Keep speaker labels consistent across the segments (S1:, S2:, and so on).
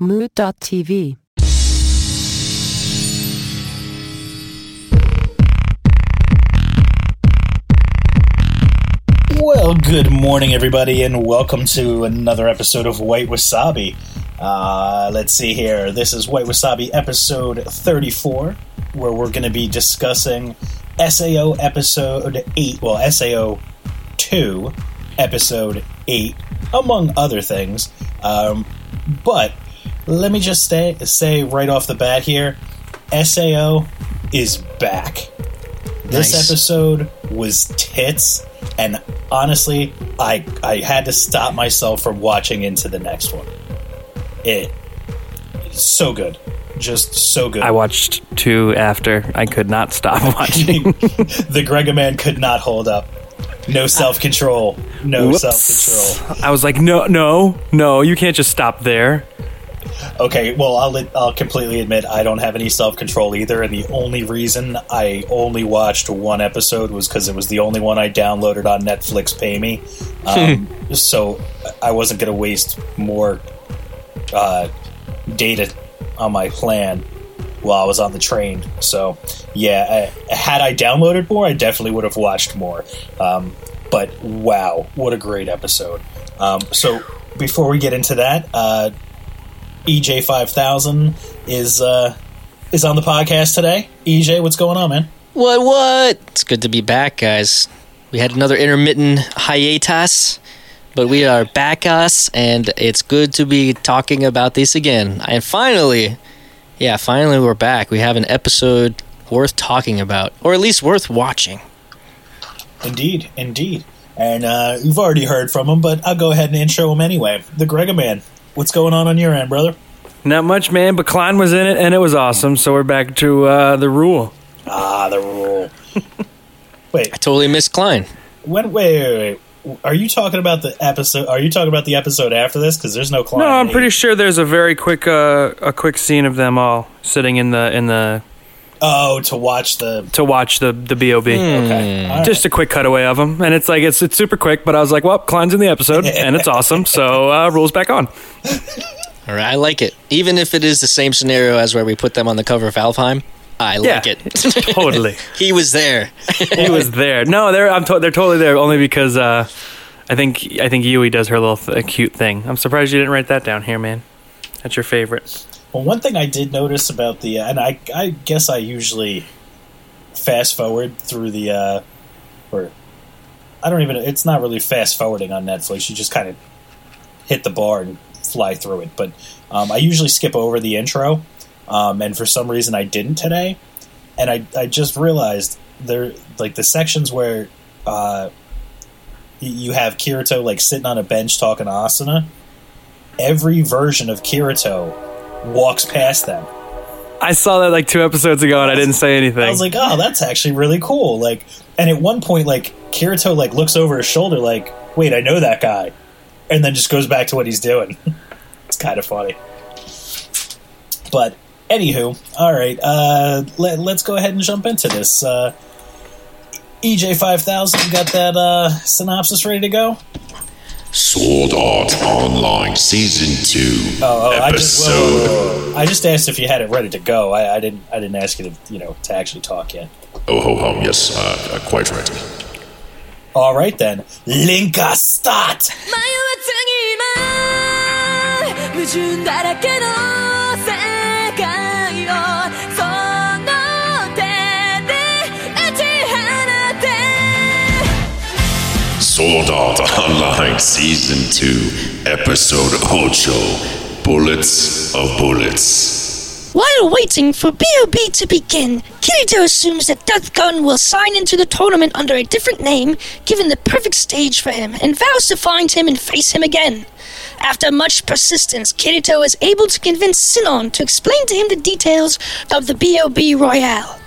S1: Mood.tv.
S2: Well, good morning, everybody, and welcome to another episode of White Wasabi. Uh, let's see here. This is White Wasabi episode 34, where we're going to be discussing SAO episode 8, well, SAO 2, episode 8, among other things. Um, but let me just stay, say right off the bat here SAO is back. This episode was tits, and honestly, I I had to stop myself from watching into the next one. It so good, just so good.
S3: I watched two after. I could not stop watching.
S2: the Grega man could not hold up. No self control. No self control.
S3: I was like, no, no, no, you can't just stop there.
S2: Okay, well, I'll I'll completely admit I don't have any self control either, and the only reason I only watched one episode was because it was the only one I downloaded on Netflix. Pay me, um, so I wasn't going to waste more uh, data on my plan while I was on the train. So, yeah, I, had I downloaded more, I definitely would have watched more. Um, but wow, what a great episode! Um, so, before we get into that, uh, EJ five thousand is uh, is on the podcast today. EJ, what's going on, man?
S4: What, what? It's good to be back, guys. We had another intermittent hiatus, but we are back, us, and it's good to be talking about this again. And finally, yeah, finally we're back. We have an episode worth talking about, or at least worth watching.
S2: Indeed, indeed. And uh, you've already heard from him, but I'll go ahead and intro him anyway. The Grega man, what's going on on your end, brother?
S3: Not much, man, but Klein was in it and it was awesome. So we're back to uh, the rule.
S2: Ah, the rule. wait,
S4: I totally missed Klein.
S2: when? Wait, wait, wait. Are you talking about the episode? Are you talking about the episode after this? Because there's no Klein.
S3: No, I'm pretty sure there's a very quick, uh, a quick scene of them all sitting in the in the
S2: Oh, to watch the.
S3: to watch the the bob.
S2: Okay, all right.
S3: Just a quick cutaway of them, and it's like it's it's super quick. But I was like, well, Klein's in the episode, and it's awesome. So uh, rules back on.
S4: All right, I like it. Even if it is the same scenario as where we put them on the cover of Alfheim, I like
S3: Yeah,
S4: it.
S3: totally.
S4: he was there.
S3: he was there. No, they're I'm to- they're totally there. Only because uh, I think I think Yui does her little th- cute thing. I'm surprised you didn't write that down here, man. That's your favorite.
S2: Well, one thing I did notice about the, and I, I guess I usually fast forward through the, uh, or I don't even. It's not really fast forwarding on Netflix. You just kind of hit the bar and fly through it. But um, I usually skip over the intro, um, and for some reason I didn't today. And I, I just realized there, like the sections where uh, you have Kirito like sitting on a bench talking to Asuna. Every version of Kirito walks past them.
S3: I saw that like two episodes ago, and I didn't say anything.
S2: I was like, oh, that's actually really cool. Like, and at one point, like Kirito like looks over his shoulder, like, wait, I know that guy, and then just goes back to what he's doing. it's kind of funny. But anywho, all right, uh, let, let's go ahead and jump into this. Uh, EJ five thousand, got that uh, synopsis ready to go?
S5: Sword Art Online Season 2
S2: Oh, oh I just whoa,
S5: Episode
S2: whoa, whoa, whoa. I just asked if you had it ready to go. I, I didn't. I didn't ask you to you know to actually talk yet.
S5: Oh ho hum, yes, uh, uh, quite ready.
S2: All right then, Linka start.
S5: Sword Art Online Season 2 Episode 8 Bullets of Bullets
S6: While waiting for BOB to begin, Kirito assumes that Death Gun will sign into the tournament under a different name, given the perfect stage for him, and vows to find him and face him again. After much persistence, Kirito is able to convince Sinon to explain to him the details of the BOB Royale.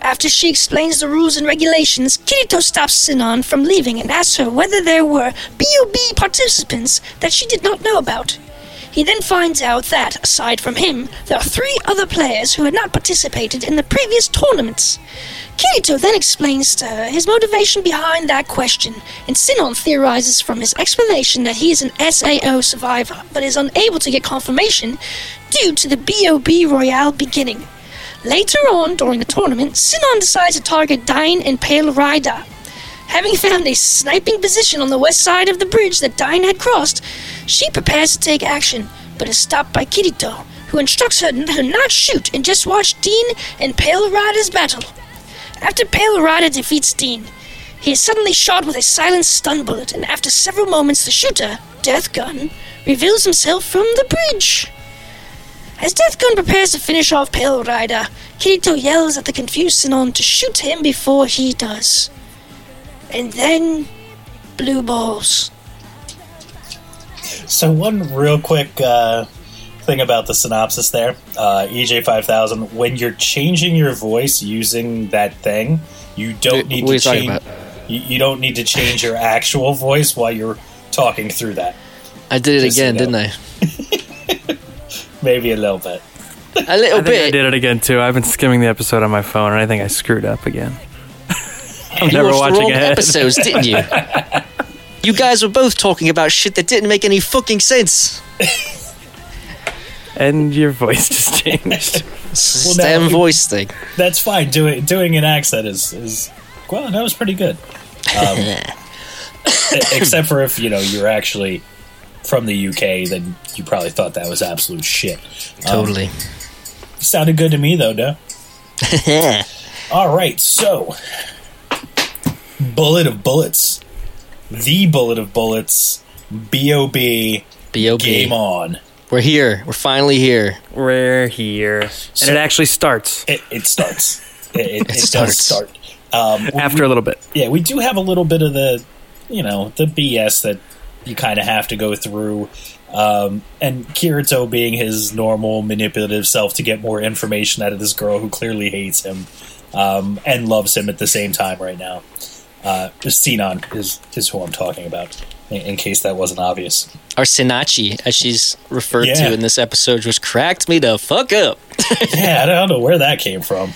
S6: After she explains the rules and regulations, Kirito stops Sinon from leaving and asks her whether there were BOB participants that she did not know about. He then finds out that, aside from him, there are three other players who had not participated in the previous tournaments. Kirito then explains to her his motivation behind that question, and Sinon theorizes from his explanation that he is an SAO survivor, but is unable to get confirmation due to the BOB Royale beginning. Later on, during the tournament, Sinon decides to target Dyne and Pale Rider. Having found a sniping position on the west side of the bridge that Dyne had crossed, she prepares to take action, but is stopped by Kirito, who instructs her to not shoot and just watch Dean and Pale Rider's battle. After Pale Rider defeats Dean, he is suddenly shot with a silent stun bullet, and after several moments, the shooter, Death Gun, reveals himself from the bridge. As Death Gun prepares to finish off Pale Rider, Kirito yells at the confused Sinon to shoot him before he does. And then, blue balls.
S2: So one real quick uh, thing about the synopsis there, uh, EJ five thousand. When you're changing your voice using that thing, you don't
S4: Wh-
S2: need
S4: what
S2: to change. You, you don't need to change your actual voice while you're talking through that.
S4: I did it
S2: Just so
S4: again,
S2: you
S4: didn't. I?
S2: Maybe a little bit.
S4: A little
S3: I think I did it again too. I've been skimming the episode on my phone, and I think I screwed up again. I'm
S4: You
S3: never
S4: watched the
S3: watching
S4: wrong
S3: ahead.
S4: episodes, didn't you? you guys were both talking about shit that didn't make any fucking sense.
S3: And your voice just changed.
S2: Well,
S4: Damn
S2: now-
S4: voice thing.
S2: That's fine. Doing doing an accent is is well, that was pretty good. Um, except for if you know you're actually from the UK, then you probably thought that was absolute shit. Um,
S4: Totally.
S2: sounded good to me though, no? All right, so bullet of bullets, the bullet of bullets, Bob,
S4: B.O.B.
S2: game on.
S4: We're here. We're finally here.
S3: We're here, and it actually starts
S2: It, it starts. It, it, it, does
S4: starts.
S2: start. Um, we-
S3: after a little bit.
S2: yeah, we do have a little bit of the, you know, the BS that you kind of have to go through. Um, and Kirito being his normal manipulative self to get more information out of this girl who clearly hates him um, and loves him at the same time right now. Uh, Sinon is, is who I'm talking about, in, in case that wasn't obvious.
S4: Our Sinachi, as she's referred
S2: Yeah.
S4: to in this episode, just cracked me the fuck up.
S2: yeah, I don't know where that came from.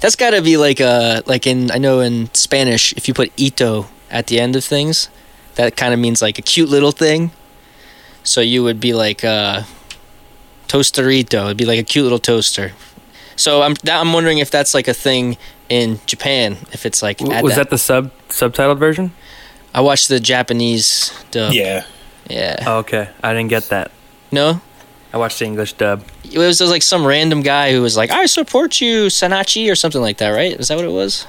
S4: That's got to be like uh like in I know in Spanish if you put ito at the end of things, that kind of means like a cute little thing. So you would be like uh toasterito. It'd be like a cute little toaster. So I'm that, I'm wondering if that's like a thing in Japan. If it's like
S3: W-
S4: add
S3: Was that the sub subtitled version?
S4: I watched the Japanese dub.
S2: Yeah.
S4: Yeah.
S3: Oh, okay, I didn't get that.
S4: No.
S3: I watched the English dub.
S4: It was like some random guy who was like, "I support you, Sanachi," or something like that, right? Is that what it was?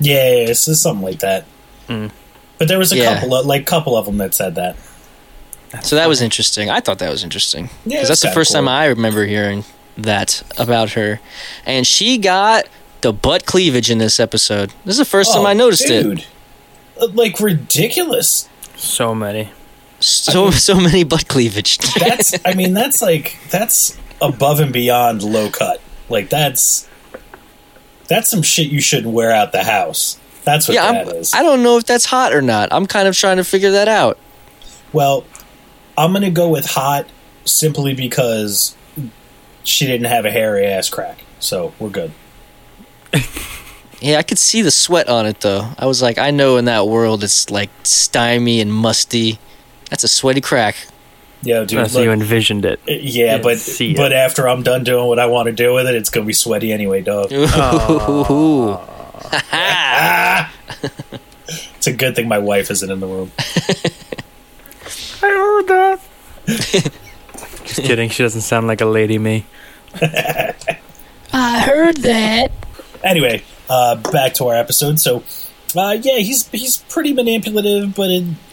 S2: Yeah, it's just something like that.
S3: Mm.
S2: But there was a
S4: Yeah.
S2: couple of like couple of them that said that.
S4: So that was interesting. I thought that was interesting
S2: Yeah,
S4: because that's the first
S2: kinda
S4: time I remember hearing that about her, and she got the butt cleavage in this episode. This is the first time
S2: Oh,
S4: I noticed it.
S2: dude. Uh, Like ridiculous.
S3: So many.
S4: So so many butt cleavage.
S2: That's I mean that's like that's above and beyond low cut. Like that's that's some shit you shouldn't wear out the house. That's what
S4: yeah,
S2: that
S4: I'm,
S2: is.
S4: I don't know if that's hot or not. I'm kind of trying to figure that out.
S2: well, I'm gonna go with hot simply because she didn't have a hairy ass crack. So we're good.
S4: Yeah, I could see the sweat on it though. I was like, I know in that world it's like stimy and musty. That's a sweaty crack.
S2: Yeah, dude.
S3: Oh, so
S2: look-
S3: you envisioned it.
S2: Uh, yeah, but
S3: see it.
S2: but after I'm done doing what I want to do with it, it's gonna be sweaty anyway, dog. It's a good thing my wife isn't in the room.
S3: I heard that. Just kidding. She doesn't sound like a lady me.
S6: I heard that.
S2: anyway, uh, back to our episode. So, uh, yeah, he's he's pretty manipulative, but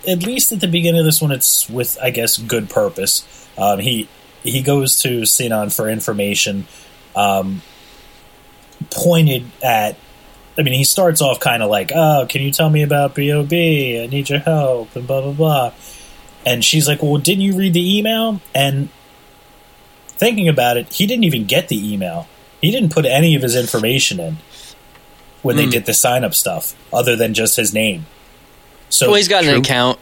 S2: at least at the beginning of this one, it's with I guess good purpose. Um, he he goes to Sinon for information, um, pointed at. I mean, he starts off kind of like, "Oh, can you tell me about Bob? I need your help," and blah blah blah. And she's like, "Well, didn't you read the email?" And thinking about it, he didn't even get the email. He didn't put any of his information in when they
S4: Hmm.
S2: did the sign up stuff, other than just his name. So,
S4: Well, he's got an
S2: True.
S4: account.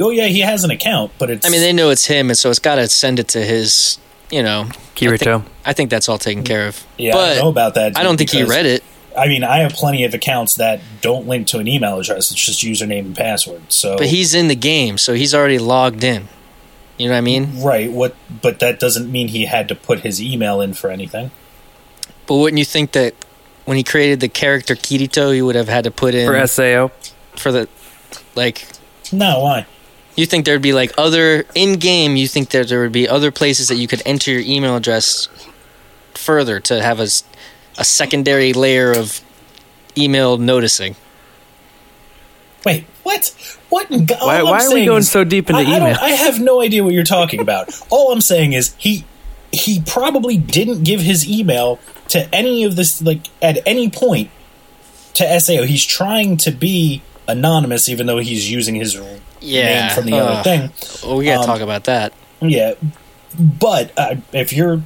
S2: Oh yeah, he has an account, but it's.
S4: I mean, they know it's him, and so it's got to send it to his. You know,
S3: Kirito.
S4: I think that's all taken care of.
S2: yeah, I
S4: but
S2: don't know about that.
S4: I don't think he read it.
S2: I mean, I have plenty of accounts that don't link to an email address. It's just username and password. So,
S4: But he's in the game, so he's already logged in. You know what I mean?
S2: right. What? But that doesn't mean he had to put his email in for anything.
S4: But wouldn't you think that when he created the character Kirito, he would have had to put in
S3: For SAO.
S4: for the like?
S2: No, why?
S4: You think there'd be like other in game? You think that there would be other places that you could enter your email address further to have a, a secondary layer of email noticing?
S2: Wait, what? What? in go-
S3: Why- why are we going
S2: is-
S3: so deep into
S2: I, I
S3: email?
S2: I have no idea what you're talking about. all I'm saying is he he probably didn't give his email to any of this like at any point to Sao. He's trying to be anonymous, even though he's using his
S4: Yeah.
S2: name from the
S4: Ugh.
S2: other thing.
S4: Oh, we gotta
S2: Um,
S4: talk about that.
S2: Yeah, but uh, if you're,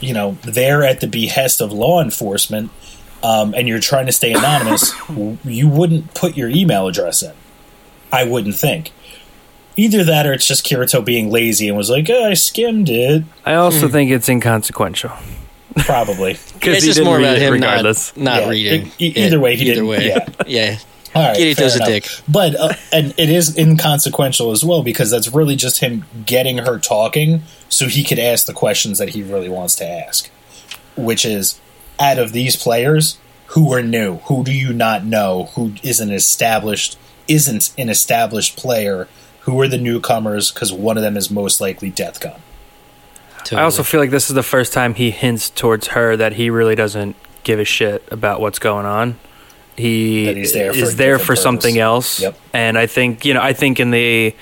S2: you know, there at the behest of law enforcement, um, and you're trying to stay anonymous, you wouldn't put your email address in. I wouldn't think. Either that, or it's just Kirito being lazy and was like, oh, "I skimmed it."
S3: I
S4: Hmm.
S3: also think it's inconsequential.
S2: Probably.
S4: Yeah, it's
S3: he
S4: just
S3: didn't
S4: more
S3: read
S4: about him
S3: regardless.
S4: not not
S2: Yeah,
S4: reading.
S2: e- either
S4: it.
S2: way, he
S4: either
S2: didn't-
S4: way.
S2: yeah.
S4: yeah.
S2: All right,
S4: Kirito's
S2: fair
S4: a dick.
S2: But uh, and it is inconsequential as well because that's really just him getting her talking so he could ask the questions that he really wants to ask. Which is out of these players, who are new? Who do you not know? Who is an established isn't an established player? Who are the newcomers? Because one of them is most likely Death Gun.
S3: I also feel like this is the first time he hints towards her that he really doesn't give a shit about what's going on. He
S2: That he's there for a
S3: is there for something else.
S2: Yep.
S3: And I think you know, I think in the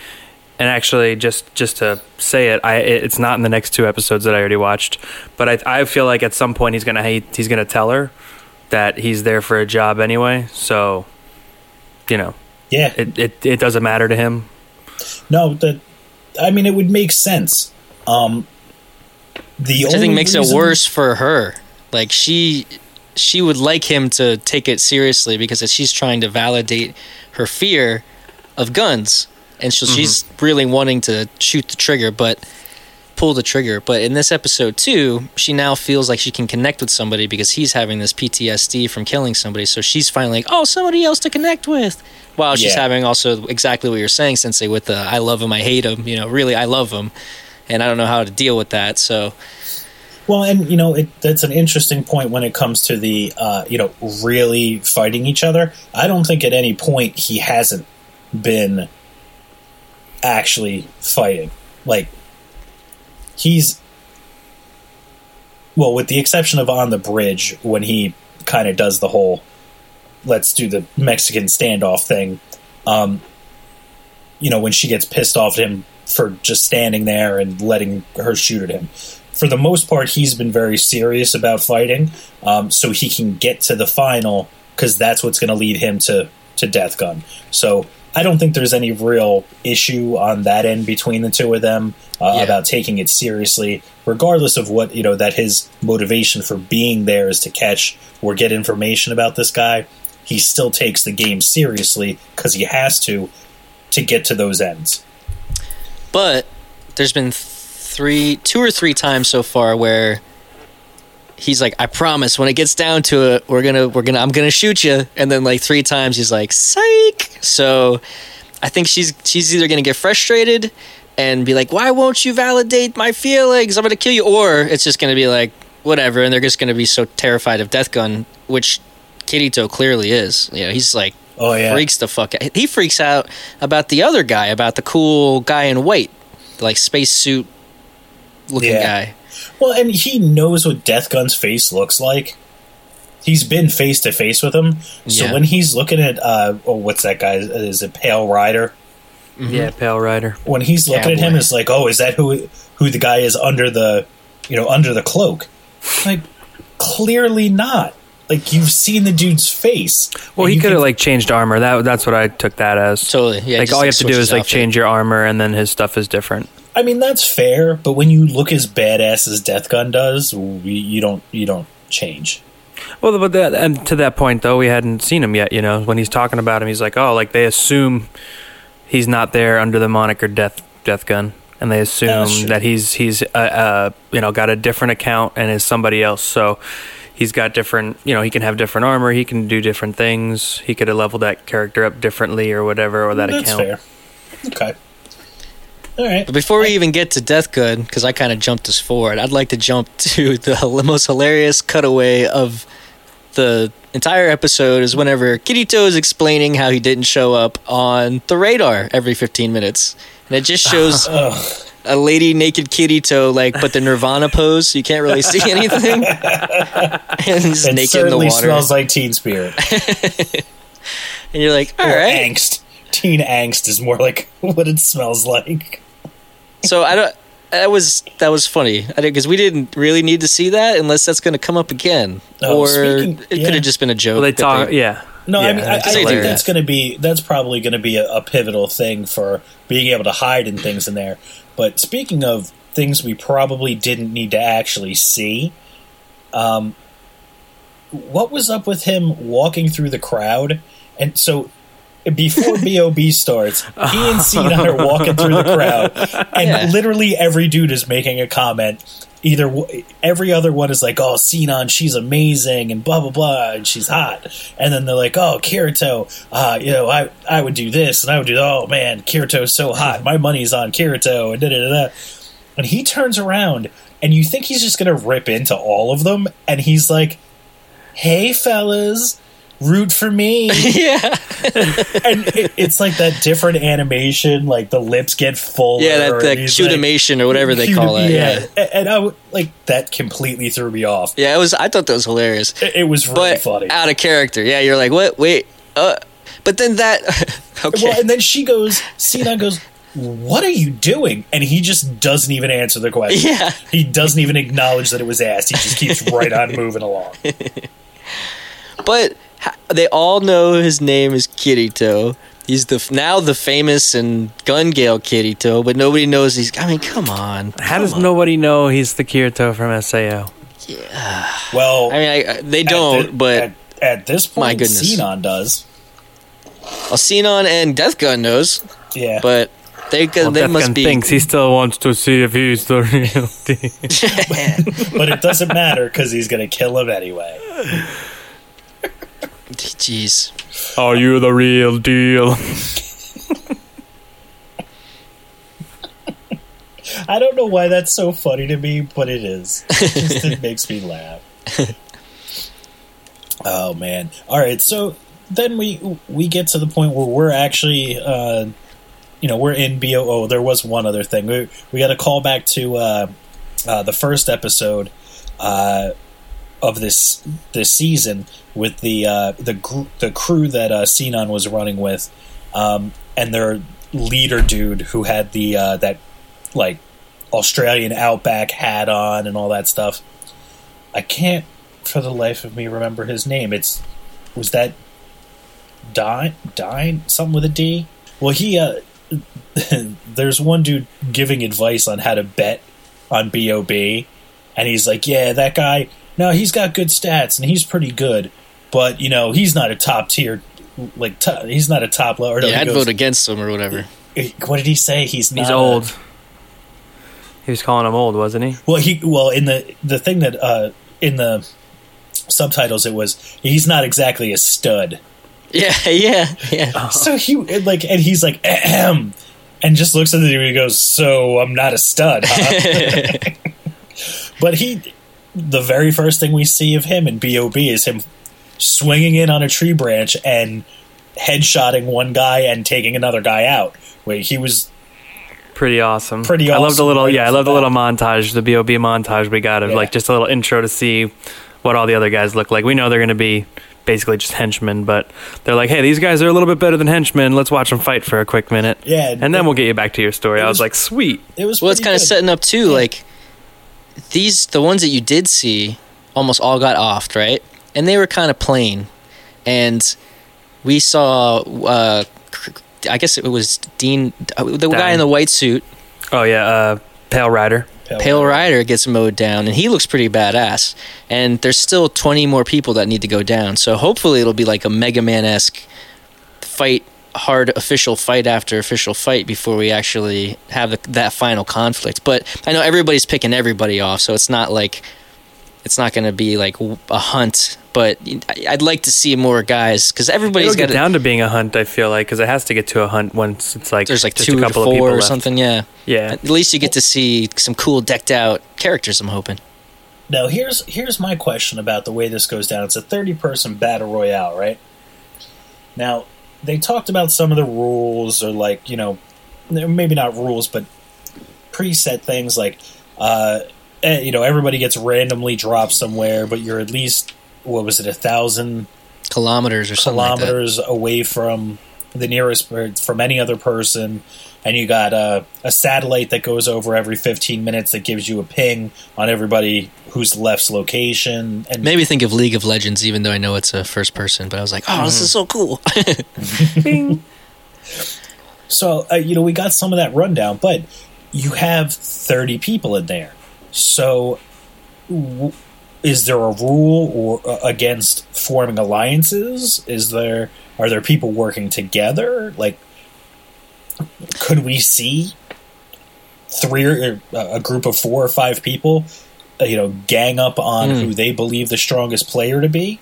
S3: and actually just just to say it, I it's not in the next two episodes that I already watched, but I I feel like at some point he's gonna hate he's gonna tell her that he's there for a job anyway. So you know,
S2: Yeah,
S3: it it, it doesn't matter to him.
S2: no, that I mean it would make sense. Um, the
S4: Which I think makes
S2: reason-
S4: it worse for her. Like she she would like him to take it seriously because she's trying to validate her fear of guns. And so mm-hmm. she's really wanting to shoot the trigger but pull the trigger. But in this episode too, she now feels like she can connect with somebody because he's having this PTSD from killing somebody. So she's finally like, Oh, somebody else to connect with. While she's
S2: Yeah.
S4: having also exactly what you're saying, Sensei, with the I love him, I hate him, you know, really I love him. And I don't know how to deal with that. So
S2: Well, and you know, it, that's an interesting point when it comes to the, uh, you know, really fighting each other. I don't think at any point he hasn't been actually fighting. Like, he's, well, with the exception of on the bridge when he kind of does the whole, let's do the Mexican standoff thing. Um, you know, when she gets pissed off at him for just standing there and letting her shoot at him for the most part, he's been very serious about fighting, um, so he can get to the final because that's what's going to lead him to to Death Gun. So I don't think there's any real issue on that end between the two of them uh,
S4: Yeah.
S2: about taking it seriously, regardless of what you know that his motivation for being there is to catch or get information about this guy. He still takes the game seriously because he has to to get to those ends.
S4: But there's been three, two or three times so far where he's like, "I promise, when it gets down to it, we're gonna, we're gonna, I'm gonna shoot you." And then like three times he's like, "Psych." So I think she's she's either gonna get frustrated and be like, "Why won't you validate my feelings? I'm gonna kill you," or it's just gonna be like, "Whatever," and they're just gonna be so terrified of Death Gun, which Kirito clearly is. You know, he's like
S2: Oh yeah,
S4: freaks the fuck out. He freaks out about the other guy, about the cool guy in white, like spacesuit looking
S2: Yeah.
S4: guy.
S2: Well, and he knows what Death Gun's face looks like. He's been face to face with him, so
S4: Yeah.
S2: when he's looking at uh, oh, what's that guy? Is it Pale Rider?
S3: Yeah, Pale Rider.
S2: When he's looking at him,
S4: Cowboy.
S2: it's like, oh, is that who who the guy is under the, you know, under the cloak? Like, clearly not. Like you've seen the dude's face.
S3: Well, he could have
S2: can-
S3: like changed armor. That that's what I took that as.
S4: Totally, yeah.
S3: like
S4: just,
S3: all you have to do is like
S4: outfit.
S3: change your armor, and then his stuff is different.
S2: I mean, that's fair, but when you look as badass as Death Gun does, we, you don't you don't change.
S3: Well, but that, and to that point though, we hadn't seen him yet. You know, when he's talking about him, he's like, "Oh, like they assume he's not there under the moniker Death Death Gun, and they assume that he's he's uh, uh, you know got a different account and is somebody else." So he's got different, you know, he can have different armor, he can do different things. He could have leveled that character up differently or whatever, or that
S2: That's
S3: account.
S2: fair. Okay. All right.
S4: But before we even get to Death Gun, because I kind of jumped us forward, I'd like to jump to the most hilarious cutaway of the entire episode is whenever Kirito is explaining how he didn't show up on the radar every 15 minutes. And it just shows a lady naked Kirito, like, but the Nirvana pose, so you can't really see anything. and he's
S2: It
S4: naked in the
S2: certainly
S4: water.
S2: smells like Teen Spirit.
S4: and you're like, all
S2: or
S4: right.
S2: angst. Teen angst is more like what it smells like.
S4: So I don't. That was that was funny I because we didn't really need to see that unless that's going to come up again,
S2: No,
S4: or
S2: speaking-
S4: it
S2: yeah.
S4: could have just been a joke.
S3: Well, they talk,
S4: they-
S3: yeah.
S2: No, I mean, I, I
S3: it's
S2: think that's going to be that's probably going to be a, a pivotal thing for being able to hide in things in there. But speaking of things we probably didn't need to actually see, um, what was up with him walking through the crowd? And so before Bob starts, he and Cena are walking through the crowd, and
S4: Yeah.
S2: literally every dude is making a comment. Either every other one is like, "Oh, Sinon, she's amazing," and blah blah blah, and she's hot. And then they're like, "Oh, Kirito, uh, you know, I I would do this, and I would do. Oh man, Kirito's so hot. My money's on Kirito." And da da. da. And he turns around, and you think he's just gonna rip into all of them, and he's like, "Hey, fellas." Root for me,
S4: yeah,
S2: and it, it's like that different animation. Like the lips get fuller.
S4: yeah, that that
S2: he's like-
S4: cutimation or whatever they call it. Yeah.
S2: A- and I like that completely threw me off.
S4: yeah, it was. I thought that was hilarious,
S2: It, it was really
S4: but
S2: funny.
S4: out of character. Yeah, you're like, what? Wait, uh, but then that. okay,
S2: Well, and then she goes, Cena goes, "What are you doing?" And he just doesn't even answer the question.
S4: Yeah.
S2: he doesn't even acknowledge that it was asked. He just keeps right on moving along.
S4: but they all know his name is Kirito. He's the now the famous and gun gale Kirito, but nobody knows he's. I mean, come on.
S3: How does nobody know he's the Kirito from SAO? Yeah.
S2: Well,
S4: I mean, I, I- they don't,
S2: thi-
S4: but
S2: at, at this point,
S4: My goodness.
S2: Sinon does.
S4: well, Sinon and Death Gun knows,
S2: Yeah,
S4: but they
S3: Well,
S4: they must
S3: Deathgun
S4: be.
S3: thinks he still wants to see if he's the real thing.
S2: but it doesn't matter because he's going to kill him anyway.
S4: Jeez.
S3: Are you the real deal?
S2: I don't know why that's so funny to me, but it is. It just it makes me laugh. oh man! All right, so then we we get to the point where we're actually, uh, you know, we're in BO. Oh, there was one other thing. We we got a call back to uh, uh, the first episode uh, of this this season with the uh, the gr- the crew that uh, Sinon was running with, um, and their leader dude who had the uh, that like Australian outback hat on and all that stuff. I can't for the life of me remember his name. It's was that Dyne Dyne something with a D? Well, he uh there's one dude giving advice on how to bet on BOB and he's like, "Yeah, that guy, no, he's got good stats and he's pretty good, but you know, he's not a top tier like to he's not a top level. Or no,
S4: Yeah, I'd
S2: goes-
S4: vote against him or whatever.
S2: What did he say? He's not
S3: He's
S2: a-
S3: old. He was calling him old, wasn't he?
S2: Well, he well in the the thing that uh, in the subtitles it was he's not exactly a stud.
S4: Yeah, yeah, yeah.
S2: So he like and he's like Ahem, and just looks at the dude and he goes, "So I'm not a stud." Huh? but he the very first thing we see of him in Bob is him swinging in on a tree branch and headshotting one guy and taking another guy out. Wait, he was
S3: Pretty awesome.
S2: Pretty
S3: I love the little
S2: right
S3: yeah, I
S2: off
S3: love
S2: the
S3: the little montage, the BOB montage we got of
S2: Yeah.
S3: like just a little intro to see what all the other guys look like. We know they're going to be basically just henchmen, but they're like, "Hey, these guys are a little bit better than henchmen. Let's watch them fight for a quick minute."
S2: Yeah,
S3: and then we'll get you back to your story. I
S2: was-
S3: was like, "Sweet."
S2: it was
S4: Well, it's
S2: pretty
S4: kind of setting up too. Like these, the ones that you did see, almost all got offed, right? And they were kind of plain. And we saw, uh, I guess it was Dean, uh, the guy in the white suit.
S3: Oh yeah, uh, Pale Rider.
S4: Pale Rider gets mowed down, and he looks pretty badass. And there's still 20 more people that need to go down. So hopefully it'll be like a Mega Man esque fight, hard official fight after official fight before we actually have the, that final conflict. But I know everybody's picking everybody off, so it's not like it's not going to be like a hunt. But I- I'd like to see more guys because everybody's
S3: It'll
S4: got
S3: get down to being a hunt. I feel like because it has to get to a hunt once it's like
S4: there's like
S3: just
S4: two
S3: a
S4: to
S3: couple of people
S4: four or
S3: left.
S4: something. Yeah,
S3: Yeah,
S4: at least you get to see some cool decked out characters. I'm hoping.
S2: Now here's here's my question about the way this goes down. It's a thirty person battle royale, right? Now they talked about some of the rules, or like you know, maybe not rules, but preset things like uh, eh, you know everybody gets randomly dropped somewhere, but you're at least what was it a thousand
S4: Kilometers or something like that.
S2: kilometers away from the nearest from any other person and you got uh, a satellite that goes over every 15 minutes that gives you a ping on everybody who's left's location and
S4: Maybe think of League of Legends, even though I know it's a first person. But I was like, oh, this is so cool.
S2: so uh, you know we got some of that rundown but you have 30 people in there so w- is there a rule or uh, against forming alliances is there are there people working together like could we see three or uh, a group of four or five people you know gang up on
S4: Hmm.
S2: who they believe the strongest player to be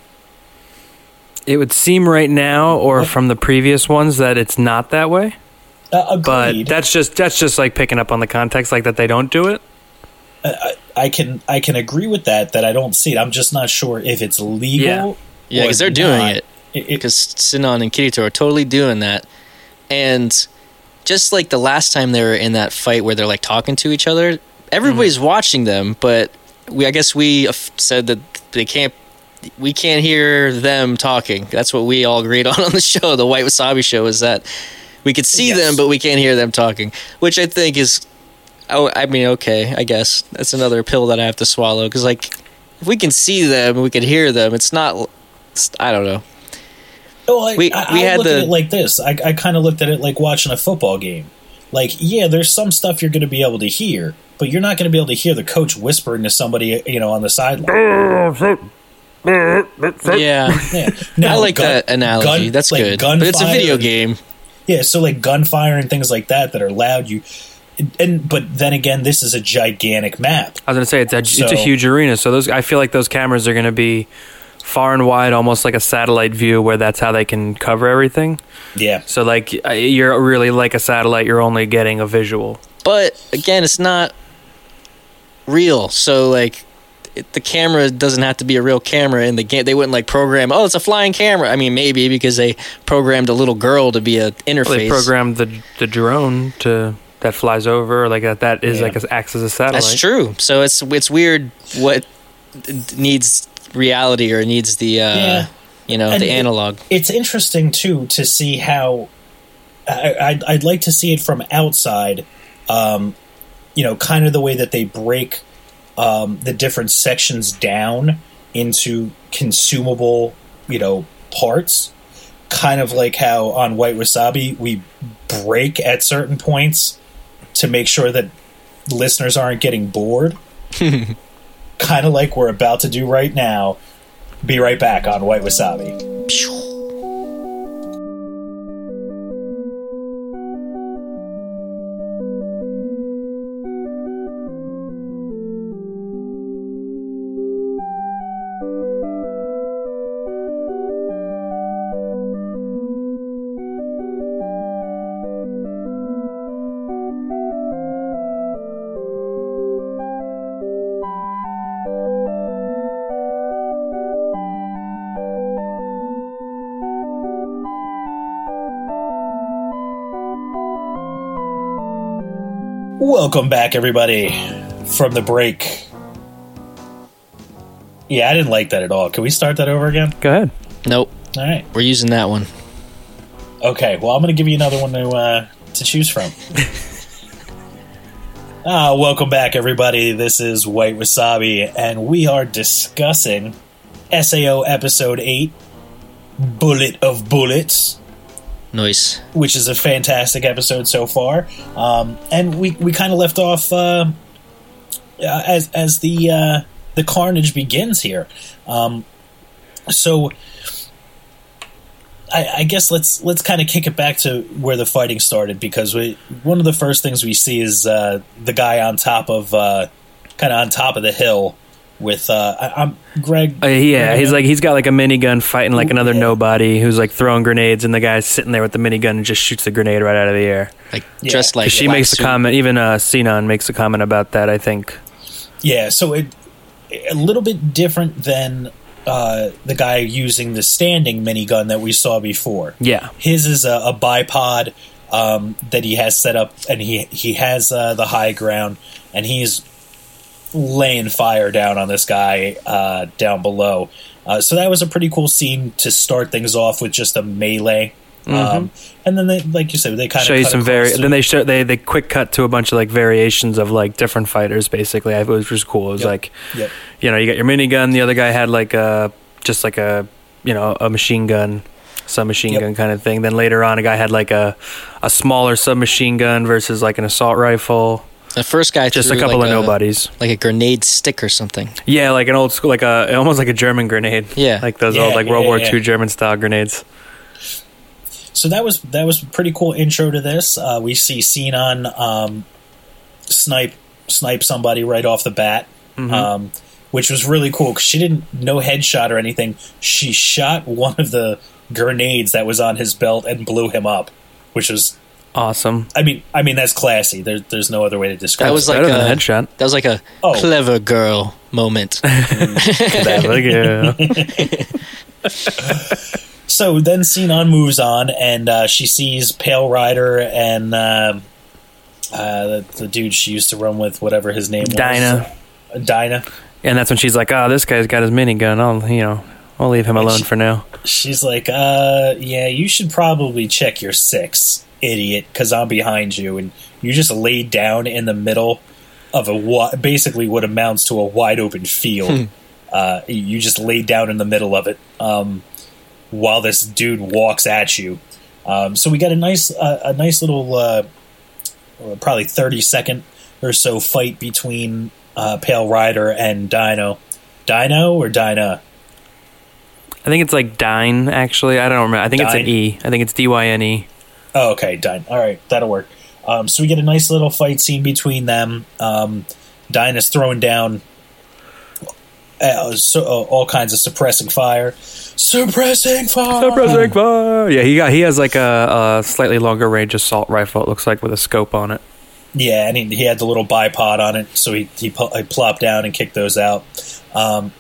S3: it would seem right now, or from the previous ones, that it's not that way.
S2: uh,
S3: But that's just that's just like picking up on the context, like that they don't do it.
S2: I can I can agree with that that I don't see it. I'm just not sure if it's legal.
S3: Yeah.
S4: yeah, because they're doing
S2: not.
S4: it- because Sinon and Kirito are totally doing that. And just like the last time they were in that fight where they're like talking to each other, everybody's
S2: Mm-hmm.
S4: watching them, but we I guess we said that they can't we can't hear them talking. That's what we all agreed on on the show, the White Wasabi show is that we could see
S2: Yes.
S4: them but we can't hear them talking, which I think is oh I mean okay, I guess. That's another pill that I have to swallow cuz like if we can see them we can hear them, it's not it's, I don't know.
S2: Oh, I,
S4: We-
S2: I,
S4: we
S2: I
S4: had
S2: look
S4: the-
S2: at it like this. I, I kind of looked at it like watching a football game. Like, yeah, there's some stuff you're going to be able to hear, but you're not going to be able to hear the coach whispering to somebody, you know, on the sideline.
S4: Yeah.
S2: Yeah,
S4: I like
S2: gun-
S4: that analogy.
S2: gun-
S4: That's
S2: like
S4: good. But it's a video game.
S2: Yeah, so like gunfire and things like that that are loud. You and but then again, this is a gigantic map.
S3: I was gonna say it's a it's a huge arena, so those I feel like those cameras are gonna be far and wide, almost like a satellite view, where that's how they can cover everything.
S2: Yeah,
S3: So like uh, you're really like a satellite, you're only getting a visual.
S4: But again, it's not real. So like it, the camera doesn't have to be a real camera in the game. They wouldn't like program, "Oh, it's a flying camera." I mean, maybe because they programmed a little girl to be a interface.
S3: Well, they programmed the the drone to that flies over, like that. That is
S2: Yeah.
S3: like a, acts as a satellite.
S4: That's true. So it's it's weird what needs reality or needs the uh
S2: Yeah.
S4: you know,
S2: And
S4: the
S2: it-
S4: analog.
S2: it's interesting too to see how I, I'd, I'd like to see it from outside. Um, you know, kind of the way that they break um, the different sections down into consumable, you know, parts. Kind of like how on White Wasabi we break at certain points to make sure that listeners aren't getting bored. kind of like we're about to do right now. Be right back on White Wasabi. Welcome back, everybody, from the break. Yeah, I didn't like that at all. Can we start that over again?
S3: Go ahead.
S4: Nope.
S2: All right.
S4: We're using that one.
S2: Okay. Well, I'm going to give you another one to uh, to choose from. Ah, welcome back, everybody. This is White Wasabi, and we are discussing SAO Episode Eight, "Bullet of Bullets."
S4: Noise.
S2: which is a fantastic episode so far. Um, and we, we kind of left off uh, uh, as as the uh, the carnage begins here. Um, so I, I guess let's let's kind of kick it back to where the fighting started because we one of the first things we see is uh, the guy on top of uh, kind of on top of the hill with uh, I, I'm Greg.
S3: Uh, yeah, he's like he's got like a minigun fighting like another nobody who's like throwing grenades, and the guy's sitting there with the minigun and just shoots the grenade right out of the air.
S4: Like
S2: Yeah.
S4: dressed like
S3: she
S4: black
S3: makes a comment. Even uh, Sinon makes a comment about that. I think.
S2: Yeah, so it a little bit different than uh, the guy using the standing minigun that we saw before.
S3: Yeah,
S2: His is a, a bipod um, that he has set up, and he he has uh, the high ground, and he's laying fire down on this guy uh, down below. Uh, so that was a pretty cool scene to start things off with just a melee. Um, and then, they, like you said, they kind
S3: Mm-hmm. show
S2: of
S3: you some very. Then they show they they quick cut to a bunch of like variations of like different fighters. Basically, I- it was just cool. It was
S2: Yep.
S3: like
S2: Yep.
S3: you know you got your minigun. The other guy had like a just like a you know a machine gun. Submachine
S2: Yep.
S3: gun kind of thing. Then later on, a guy had like a a smaller submachine gun versus like an assault rifle.
S4: The first guy
S3: Just a couple
S4: like
S3: of nobodies.
S4: like a grenade stick or something.
S3: Yeah, like an old school, like a almost like a German grenade.
S4: Yeah.
S3: like those
S2: Yeah,
S3: old like World
S2: yeah,
S3: War
S2: yeah.
S3: II German style grenades.
S2: so that was that was a pretty cool intro to this. Uh, we see Sinon um, snipe snipe somebody right off the bat, um, which was really cool because she didn't no headshot or anything. She shot one of the grenades that was on his belt and blew him up, which was.
S3: Awesome.
S2: I mean, I mean that's classy. There, there's no other way to describe.
S4: That was
S2: it.
S4: like a
S3: a headshot.
S4: That was like a
S2: Oh.
S4: clever girl moment.
S3: That look, yeah.
S2: So then Sinon moves on, and uh, she sees Pale Rider and um uh, the, the dude she used to run with, whatever his name
S3: Dinah.
S2: was. Uh, Dinah.
S3: And that's when she's like, "Oh, this guy's got his minigun. I'll, you know, I'll leave him alone for now."
S2: She's like, uh, yeah, you should probably check your six, idiot, because I'm behind you, and you just laid down in the middle of a basically what amounts to a wide open field. uh, you just laid down in the middle of it um, while this dude walks at you. Um, so we got a nice, uh, a nice little, uh, uh, probably thirty second or so fight between uh, Pale Rider and Dino. Dino or Dinah?
S3: I think it's like Dyne. Actually, I don't remember. I think it's an E. I think it's D Y N E.
S2: Oh, okay, done. All right, that'll work. Um, so we get a nice little fight scene between them. Um, Dinah's throwing down uh, so, uh, all kinds of suppressing fire. Suppressing fire. Suppressing fire.
S3: Yeah, he got. He has like a, a slightly longer range assault rifle. It looks like with a scope on it.
S2: Yeah, and he, he had the little bipod on it, so he he, he plopped down and kicked those out. Um,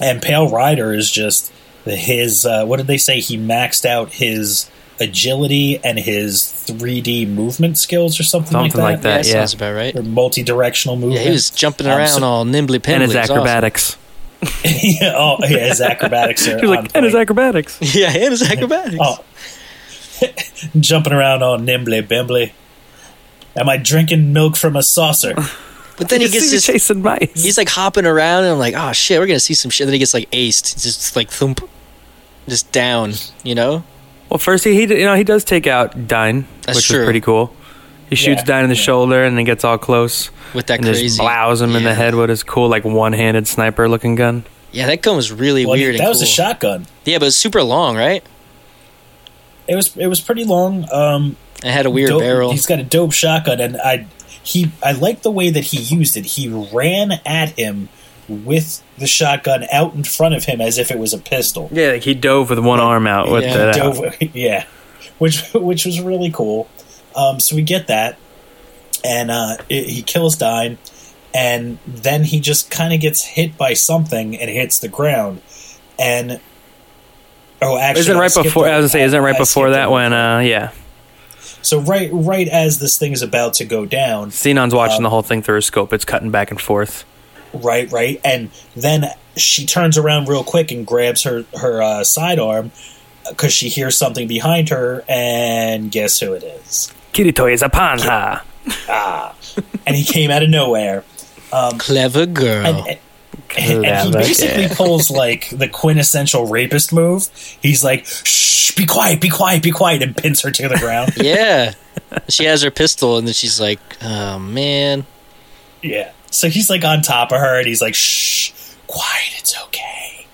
S2: and Pale Rider is just his. Uh, what did they say? He maxed out his agility and his 3D movement skills, or something,
S3: Something like
S2: like that.
S3: that.
S4: yeah,
S3: yeah.
S4: sounds about right.
S2: Or multi-directional movement.
S4: Yeah, he was jumping
S2: Um,
S4: around
S2: so-
S4: all nimbly pimbly.
S3: And his
S4: It was awesome.
S3: acrobatics.
S2: yeah, oh, yeah, his acrobatics are
S3: He was like, and his acrobatics.
S4: Yeah, and his acrobatics.
S2: Oh, jumping around all nimbly bimbly. Am I drinking milk from a saucer?
S4: But then he gets
S3: see
S4: this.
S3: chasing mice.
S4: He's like hopping around, and I'm like, oh shit, we're gonna see some shit. Then he gets like aced, just like thump, just down. You know?
S3: Well, first he, he you know he does take out Dyne,
S4: That's
S3: which
S4: true.
S3: is pretty cool. He shoots
S2: Yeah,
S3: Dyne in the
S2: yeah.
S3: shoulder and then gets all close
S4: With that
S3: and
S4: crazy.
S3: just blows him in the head with his cool like one-handed sniper looking gun.
S4: Yeah, that gun was really
S2: Well,
S4: weird.
S2: that
S4: and
S2: was a shotgun.
S4: Yeah, but it's super long, right?
S2: It was it was pretty long. Um,
S4: It had a weird
S2: dope-
S4: barrel.
S2: He's got a dope shotgun, and I he I like the way that he used it. He ran at him with the shotgun out in front of him as if it was a pistol.
S3: Yeah, like he dove with one arm out with
S4: Yeah.
S3: the
S2: dove, yeah, which which was really cool. Um, so we get that, and uh, it, he kills Dyne, and then he just kind of gets hit by something and hits the ground, and oh, actually,
S3: Isn't it
S2: I
S3: right before? I was gonna say, isn't right
S2: I
S3: before that
S2: over.
S3: when? uh Yeah,
S2: So right, right as this thing is about to go down,
S3: Sinon's watching
S2: Um,
S3: the whole thing through a scope. It's cutting back and forth.
S2: Right, right, and then she turns around real quick and grabs her her uh, sidearm uh, because she hears something behind her, and guess who it is?
S3: Kirito is a ah. panha.
S2: And he came out of nowhere.
S4: Um, Clever girl.
S2: and, and- and he
S3: Clever
S2: basically pulls like the quintessential rapist move. He's like, "Shh, be quiet, be quiet, be quiet," and pins her to the ground.
S4: yeah. she has her pistol, and then she's like, oh man.
S2: yeah. So he's like on top of her, and he's like, "Shh, quiet, it's okay,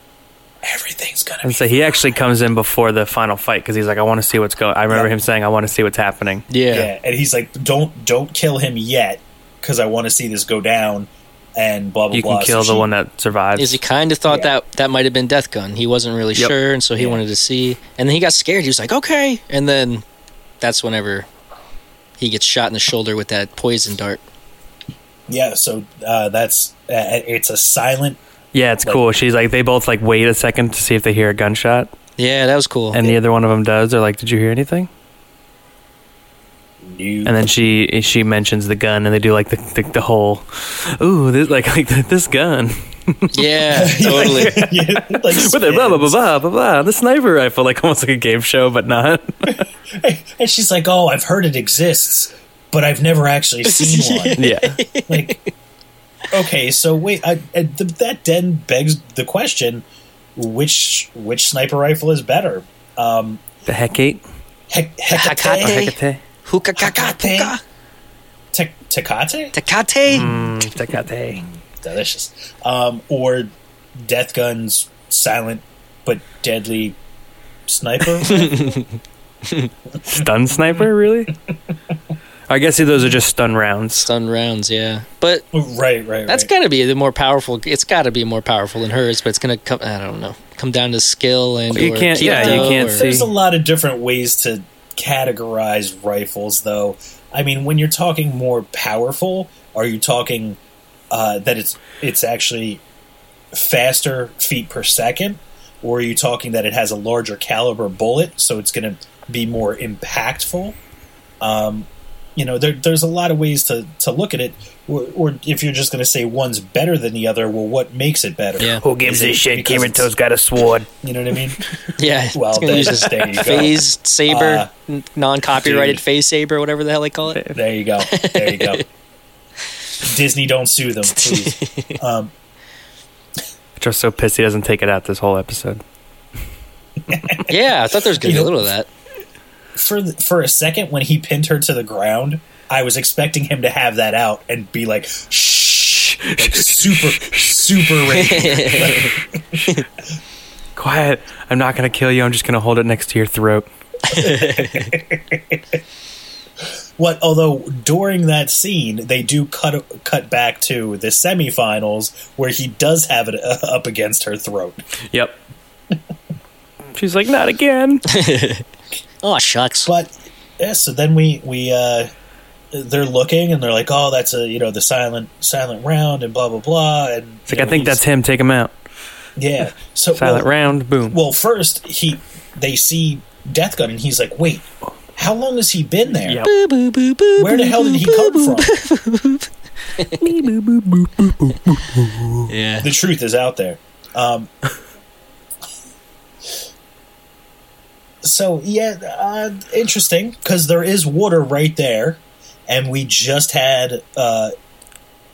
S2: everything's gonna
S3: And
S2: be."
S3: so he actually comes in before the final fight because he's like, I want to see what's going. I remember
S2: Yeah.
S3: him saying, I want to see what's happening.
S4: Yeah.
S2: Yeah, and he's like, "Don't, don't kill him yet, because I want to see this go down." and blah blah
S3: You
S2: blah.
S3: can
S2: So
S3: kill the
S2: she-
S3: one that survives.
S4: Is he kind of thought
S2: Yeah.
S4: that that might have been Death Gun? He wasn't really
S3: Yep.
S4: sure, and so he
S2: Yeah.
S4: wanted to see. And then he got scared. He was like, "Okay," and then that's whenever he gets shot in the shoulder with that poison dart.
S2: Yeah, so uh, that's uh, it's a silent.
S3: yeah, it's
S2: like-
S3: cool. She's like, they both like wait a second to see if they hear a gunshot,
S4: Yeah, that was cool.
S3: and the other one of them does. They're like, "Did you hear anything?"
S2: New,
S3: And then she she mentions the gun, and they do like the the, the whole, ooh, this like like this gun
S4: yeah, totally.
S2: Yeah, like
S3: with a blah blah blah blah blah blah. The sniper rifle, like almost like a game show, but not.
S2: And she's like, "Oh, I've heard it exists, but I've never actually seen one."
S3: yeah,
S2: like, okay, so wait, I, I, th- that then begs the question: which which sniper rifle is better? Um,
S3: the Hecate,
S2: Hek-
S4: Hekate.
S2: Hekate,
S3: Hecate,
S4: Hookah kaka
S2: Hakate? Te- Tecate,
S4: Takate.
S3: mm, Tecate.
S2: delicious, um, or Death Gun's silent but deadly sniper.
S3: Stun sniper, really? I guess those are just stun rounds.
S4: Stun rounds, yeah. But
S2: right, right,
S4: that's
S2: right.
S4: got to be the more powerful. It's got to be more powerful than hers, but it's gonna come. I don't know. Come down to skill and
S3: You can't- yeah, you can't
S4: or-
S3: see.
S2: There's a lot of different ways to categorize rifles, though. I mean, when you're talking more powerful, are you talking uh, that it's it's actually faster feet per second, or are you talking that it has a larger caliber bullet, so it's going to be more impactful? Um, you know, there, there's a lot of ways to, to look at it. Or, or if you're just going to say one's better than the other, well, what makes it better?
S4: Yeah.
S3: Who gives a shit?
S2: because it's-
S3: Kirito's got a sword.
S2: You know what I mean?
S4: Yeah.
S2: Well,
S4: it's gonna
S2: then-
S4: use this
S2: there you go.
S4: phased saber,
S2: Uh,
S4: non copyrighted
S2: dude.
S4: phase saber, whatever the hell they call it.
S2: There you go. There you go. Disney, don't sue them, please. Um,
S3: Just so pissed he doesn't take it out this whole episode.
S4: Yeah, I thought there was gonna
S2: You
S4: be a little of that.
S2: For the, for a second, when he pinned her to the ground, I was expecting him to have that out and be like, "Shh," like super, super rage.
S3: Quiet. I'm not going to kill you. I'm just going to hold it next to your throat.
S2: What? Although during that scene, they do cut cut back to the semifinals where he does have it uh, up against her throat.
S3: Yep. She's like, not again.
S4: Oh shucks.
S2: But yeah, so then we we uh they're looking and they're like, oh, that's a you know the silent silent round and blah blah blah. And
S3: It's like, I think that's him. Take him out.
S2: yeah. So
S3: Silent
S2: well,
S3: round. Boom.
S2: Well, first he they see Death Gun and he's like, wait, how long has he been there?
S3: Yep.
S4: Boo, boo, boo, boo,
S2: Where the hell did he
S4: boo,
S2: come
S4: boo.
S2: from?
S4: Yeah.
S2: The truth is out there. Um, so yeah, uh, interesting because there is water right there, and we just had uh,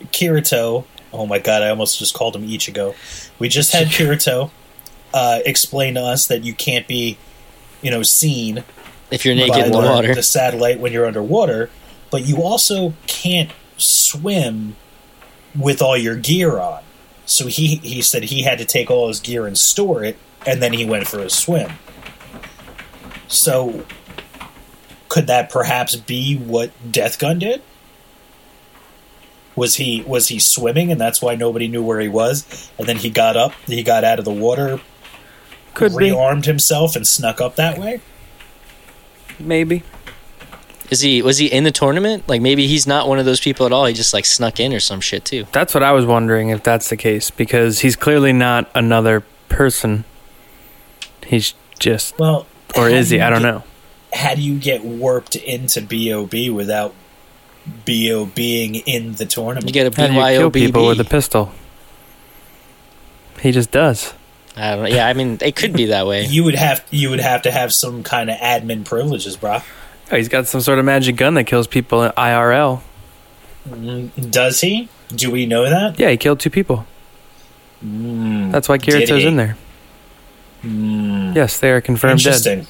S2: Kirito. Oh my god, I almost just called him Ichigo. We just had Kirito uh, explain to us that you can't be, you know, seen
S4: If you're naked in the
S2: the,
S4: water.
S2: the satellite when you're underwater, but you also can't swim with all your gear on. So he he said he had to take all his gear and store it, and then he went for a swim. So could that perhaps be what Death Gun did? Was he was he swimming and that's why nobody knew where he was? And then he got up, he got out of the water,
S3: Could be.
S2: rearmed himself, and snuck up that way.
S3: Maybe.
S4: Is he was he in the tournament? Like maybe he's not one of those people at all. He just like snuck in or some shit too.
S3: That's what I was wondering if that's the case because he's clearly not another person. He's just,
S2: Well,
S3: or is he? I don't
S2: get-
S3: know.
S2: how do you get warped into BOB without BO being in the tournament?
S4: You get a
S3: How do you kill people with a pistol? He just does.
S4: I don't know. Yeah, I mean it could be that way.
S2: you would have you would have to have some kind of admin privileges, bro.
S3: Oh, he's got some sort of magic gun that kills people in IRL.
S2: Mm, does he? Do we know that?
S3: Yeah, he killed two people. Mm. That's why. Kirito's
S2: he?
S3: in there. Hmm. Yes, they are confirmed dead.
S2: Interesting.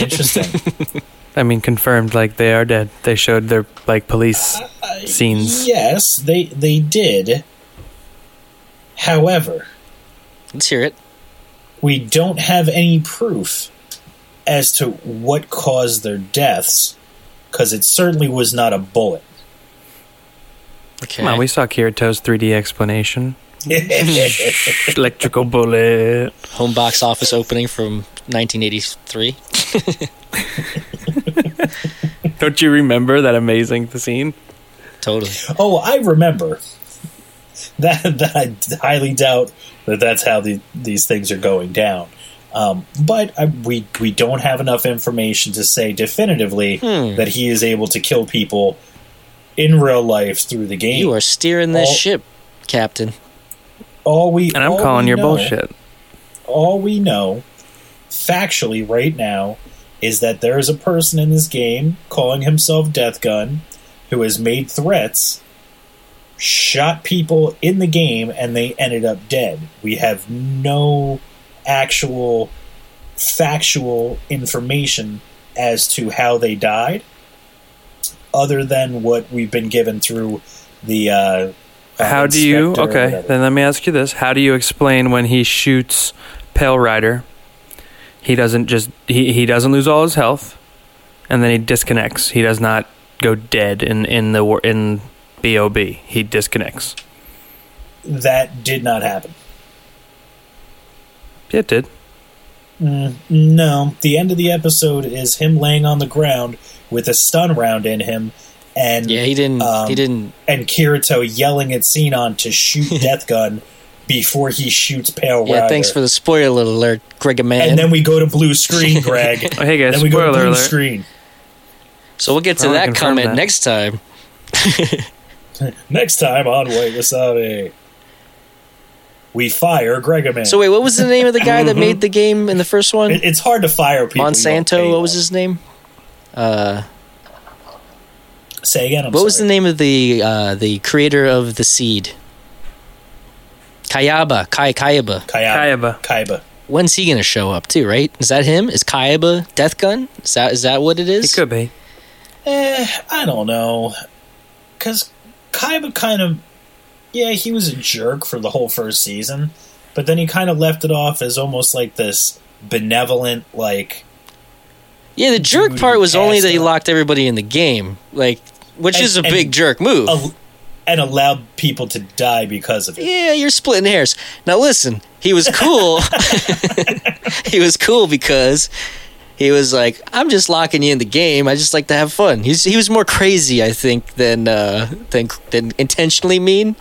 S2: Interesting.
S3: I mean, confirmed like they are dead. They showed their like police uh, uh, scenes.
S2: yes, they they did. However,
S4: Let's hear it.
S2: we don't have any proof as to what caused their deaths because it certainly was not a bullet.
S4: Okay.
S3: Come on, we saw Kirito's 3D explanation. Electrical bullet.
S4: Home box office opening from 1983.
S3: Don't you remember that amazing scene?
S4: Totally.
S2: oh, I remember. That, that I highly doubt that that's how the, these things are going down. Um, but I, we we don't have enough information to say definitively
S4: Hmm.
S2: that he is able to kill people in real life through the game.
S4: You are steering this
S2: All-
S4: ship, Captain.
S2: All we
S3: And I'm calling your
S2: know-
S3: bullshit.
S2: all we know factually right now is that there is a person in this game calling himself Death Gun who has made threats, shot people in the game, and they ended up dead. We have no actual factual information as to how they died, other than what we've been given through the. Uh, uh,
S3: How do you? Okay, then let me ask you this: How do you explain when he shoots Pale Rider? He doesn't just he, he doesn't lose all his health, and then he disconnects. He does not go dead in in the wor- in Bob. He disconnects.
S2: that did not happen.
S3: It did.
S2: Mm, no, the end of the episode is him laying on the ground with a stun round in him, and
S4: Yeah, he didn't.
S2: Um,
S4: he didn't.
S2: and Kirito yelling at Sinon to shoot Death Gun before he shoots Pale
S4: Yeah,
S2: Rider.
S4: thanks for the spoiler alert, Greg man.
S2: And then we go to blue screen, Greg.
S3: Oh, hey guys,
S2: then we go to
S3: spoiler
S2: blue
S3: alert.
S2: screen.
S4: so we'll get to
S3: Well,
S4: that comment
S3: that.
S4: next time.
S2: Next time on White Wasabi, we fire Gregaman.
S4: So wait, what was the name of the guy that made the game in the first one?
S2: it, it's hard to fire people. you don't pay
S4: Monsanto. What was his name? Uh,
S2: Say again. I'm
S4: what was the name of the uh, the creator of the seed? Kayaba. Kai Kayaba.
S2: Kayaba.
S3: Kayaba.
S4: When's he gonna show up too? Right? Is that him? Is Kayaba Death Gun? Is that is that what it is?
S3: it could be.
S2: Eh, I don't know. Because Kaiba kind of. Yeah, he was a jerk for the whole first season, but then he kind of left it off as almost like this benevolent, like.
S4: Yeah, the jerk
S2: Dude,
S4: part was only that he locked everybody in the game, like, which
S2: And-
S4: is a big jerk move.
S2: and allowed people to die because of it.
S4: Yeah, you're splitting hairs. Now listen, he was cool. he was cool because he was like, "I'm just locking you in the game. I just like to have fun." He's he was more crazy, I think, than uh, than than intentionally mean.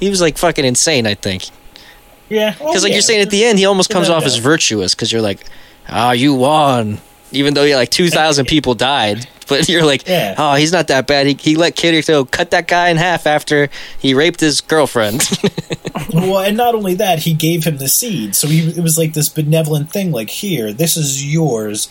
S4: He was like fucking insane, I think.
S2: Yeah.
S4: Because like you're saying at the end, he almost comes off as virtuous because you're like, "Ah, you won," even though yeah, like two thousand people died. But you're like,
S2: Yeah.
S4: "Oh, he's not that bad. He he let Kirito cut that guy in half after he raped his girlfriend."
S2: Well, and not only that, he gave him the seed, so he, it was like this benevolent thing. Like, here, this is yours.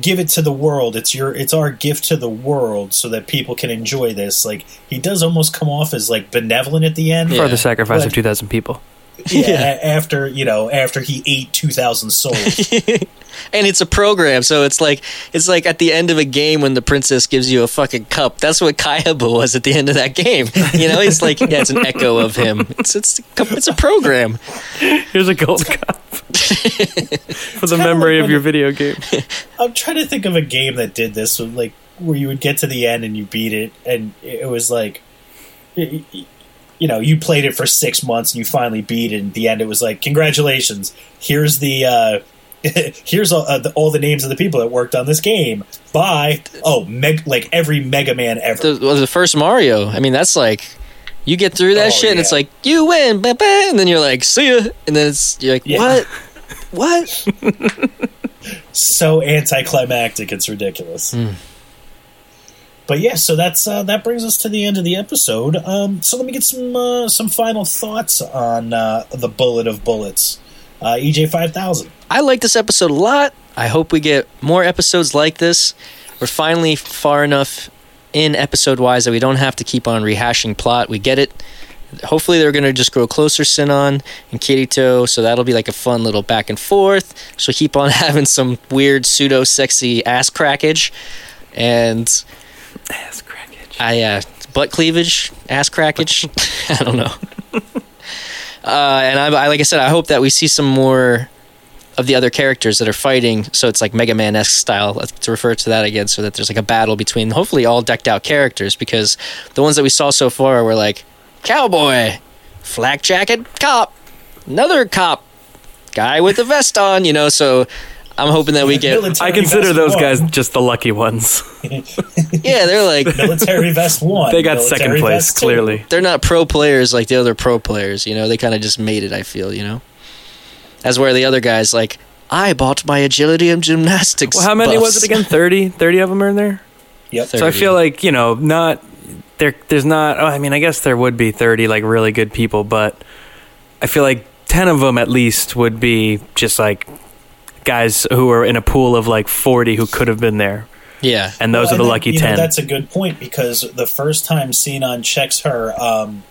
S2: Give it to the world. It's your. It's our gift to the world, so that people can enjoy this. Like, he does almost come off as like benevolent at the end.
S4: Yeah.
S3: For the sacrifice
S2: But-
S3: of two thousand people.
S2: Yeah, a- after you know, after he ate two thousand souls.
S4: and it's a program, so it's like it's like at the end of a game when the princess gives you a fucking cup. That's what Kayaba was at the end of that game. You know, it's like yeah, it's an echo of him. It's it's it's a program.
S3: Here's a gold cup for the
S2: kinda
S3: memory
S2: like
S3: of your video game.
S2: I'm trying to think of a game that did this, like where you would get to the end and you beat it, and it was like, y- y- you know, you played it for six months and you finally beat it. And at the end, it was like, congratulations! Here's the. Uh, Here's all, uh, the, all the names of the people that worked on this game. Bye. Oh, meg- like every Mega Man ever.
S4: The, well, the first Mario. I mean, that's like you get through that
S2: Oh,
S4: shit, and it's like you win, bah, bah, and then you're like, see ya, and then it's you're like,
S2: Yeah.
S4: what, what?
S2: so anticlimactic it's ridiculous
S4: Hmm.
S2: But yeah so that's uh, that brings us to the end of the episode um, so let me get some uh, some final thoughts on uh, the bullet of bullets uh, ej 5000
S4: I like this episode a lot. I hope we get more episodes like this. We're finally far enough in episode wise that we don't have to keep on rehashing plot. We get it. Hopefully, they're going to just grow closer, Sinon and Kirito, so that'll be like a fun little back and forth. So keep on having some weird, pseudo sexy ass crackage. And
S3: Ass crackage.
S4: I uh, butt cleavage, ass crackage. I don't know. uh, and I, I, like I said, I hope that we see some more of the other characters that are fighting. So it's like Mega Man esque style to refer to that again. So that there's like a battle between hopefully all decked out characters because the ones that we saw so far were like cowboy, flak jacket cop, another cop, guy with a vest on. You know, so. I'm hoping that we get.
S2: Military
S3: I consider those
S2: one.
S3: guys just the lucky ones.
S4: Yeah, they're like
S2: military vest one.
S3: They got second place, clearly.
S4: they're not pro players like the other pro players. You know, they kind of just made it. I feel you know, as where the other guys like I bought my agility and gymnastics.
S3: Well, how many was it again? 30? 30 of them are in there?
S2: Yep.
S3: So I feel like, you know, not there there's not oh, I mean, I guess there would be 30 like really good people, but I feel like 10 of them at least would be just like guys who are in a pool of like 40 who could have been there.
S4: Yeah,
S3: And those
S2: Well,
S3: are the
S2: then,
S3: lucky
S2: you know,
S3: 10.
S2: that's a good point because the first time Sinon checks her, um,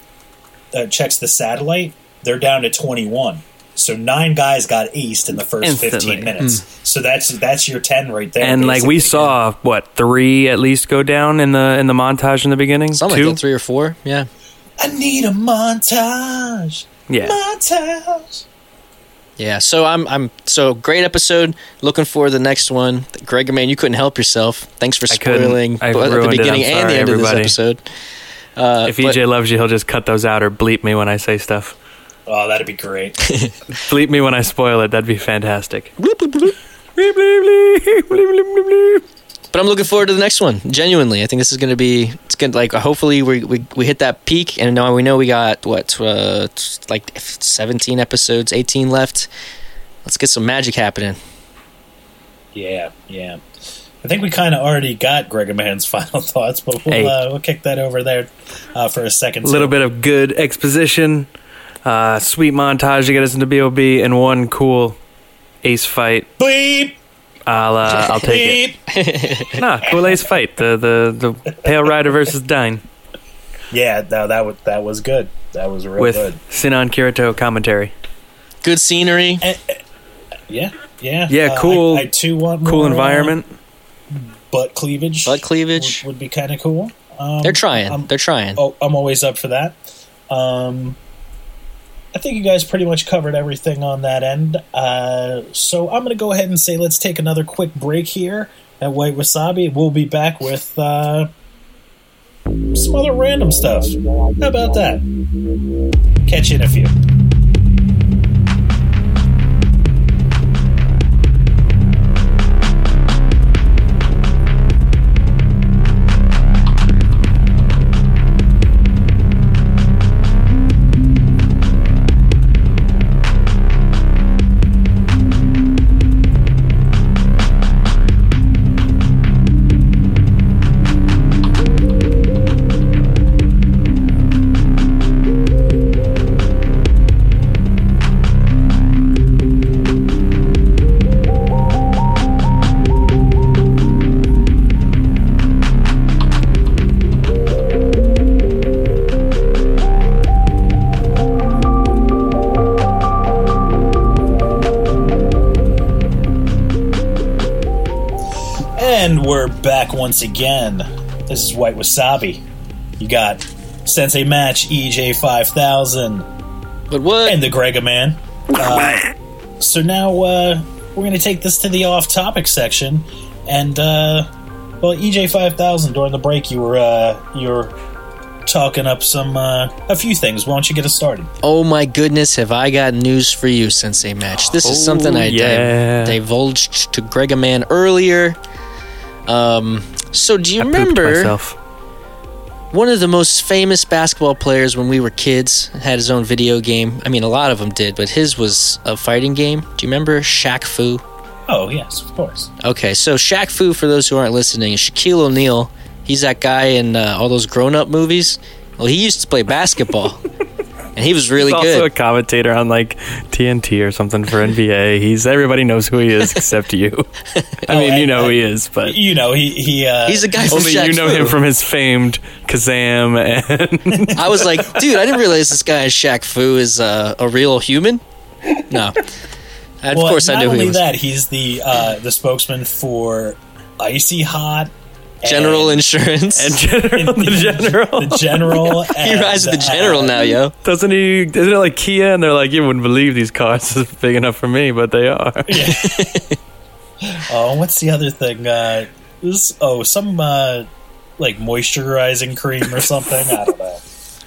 S2: uh, checks the satellite, they're down to twenty one. So nine guys got aced in the first
S3: Instantly. Hmm.
S2: fifteen minutes. So that's that's your ten right there.
S3: and like we
S2: basically.
S3: saw what, 3 at least go down in the in the montage in the beginning?
S4: something
S3: Two?
S4: like three or four. Yeah,
S2: I need a montage.
S3: Yeah.
S2: Montage.
S4: Yeah. So I'm I'm so great episode. Looking forward to the next one. Gregor man, you couldn't help yourself. Thanks for spoiling
S3: I
S4: both at the beginning
S3: I'm
S4: and the end
S3: everybody.
S4: of this episode. Uh,
S3: If
S4: but-
S3: EJ loves you, he'll just cut those out or bleep me when I say stuff.
S2: Oh, that'd be great.
S3: Bleep me when I spoil it. That'd be fantastic.
S4: bloop, bloop, bloop.
S3: Bleep, bleep, bleep, bleep, bleep, bleep, bleep.
S4: But I'm looking forward to the next one. Genuinely, I think this is going to be. It's going to like. Hopefully, we, we we hit that peak, and now we know we got what uh, like 17 episodes, 18 left. Let's get some magic happening.
S2: yeah, yeah. I think we kind of already got Gregor Man's final thoughts, but we'll
S3: Hey.
S2: uh, we'll kick that over there uh, for a second.
S3: A little bit of good exposition, uh, sweet montage to get us into Bob, and one cool ace fight.
S2: bleep
S3: I'll uh, I'll take it. Nah, cool ace fight. The the the Pale Rider versus Dyne
S2: Yeah, no, that was that was good. That was real good
S3: with
S2: good.
S3: Sinon Kirito commentary.
S4: Good scenery.
S2: Yeah, yeah,
S3: Yeah,
S2: Uh,
S3: cool-
S2: I, I too want
S3: Cool
S2: more, uh,
S3: environment.
S2: butt cleavage.
S4: Butt cleavage.
S2: would, would be kind of cool. Um,
S4: They're trying.
S2: I'm,
S4: They're trying.
S2: oh, I'm always up for that. Um, I think you guys pretty much covered everything on that end. Uh, so I'm going to go ahead and say let's take another quick break here at White Wasabi. We'll be back with uh, some other random stuff. How about that? Catch you in a few. Back once again. This is White Wasabi. You got Sensei Match EJ 5000
S4: But what?
S2: and the Grega Man. Uh, so now uh, we're going to take this to the off topic section. And, uh, well, EJ 5000, during the break, you were, uh, you were talking up some, uh, a few things. Why don't you get us started?
S4: Oh my goodness, have I got news for you, Sensei Match. This is something I di-
S3: yeah.
S4: divulged to Greg Man earlier. Um, so do you
S3: I
S4: remember
S3: myself.
S4: one of the most famous basketball players when we were kids had his own video game? I mean, a lot of them did, but his was a fighting game. Do you remember Shaq Fu?
S2: Oh, yes, of course.
S4: Okay, so Shaq Fu, for those who aren't listening, is Shaquille O'Neal. He's that guy in uh, all those grown-up movies. Well, he used to play basketball, and he was really
S3: good. Also a commentator on like TNT or something for NBA. He's everybody knows who he is except you. I mean,
S2: and-
S3: you know who he is, but
S2: You know, he, he, uh,
S4: He's a guy from
S3: only
S4: Shaq
S3: you know
S4: Fu.
S3: him from his famed Kazam and
S4: I was like, dude, I didn't realize this guy Shaq Fu is uh, a real human. No, And of course
S2: not
S4: I knew who
S2: only
S4: he was.
S2: that, he's the uh, the spokesman for Icy Hot
S4: General
S2: And-
S4: insurance.
S3: And general, the general.
S2: the general.
S4: he rides the general
S2: uh,
S4: now, yo.
S3: Doesn't he? Isn't it like Kia? And they're like, you wouldn't believe these cars is big enough for me, but they are.
S2: Oh, what's the other thing? Uh, this, oh, some uh, like moisturizing cream or something. I don't know.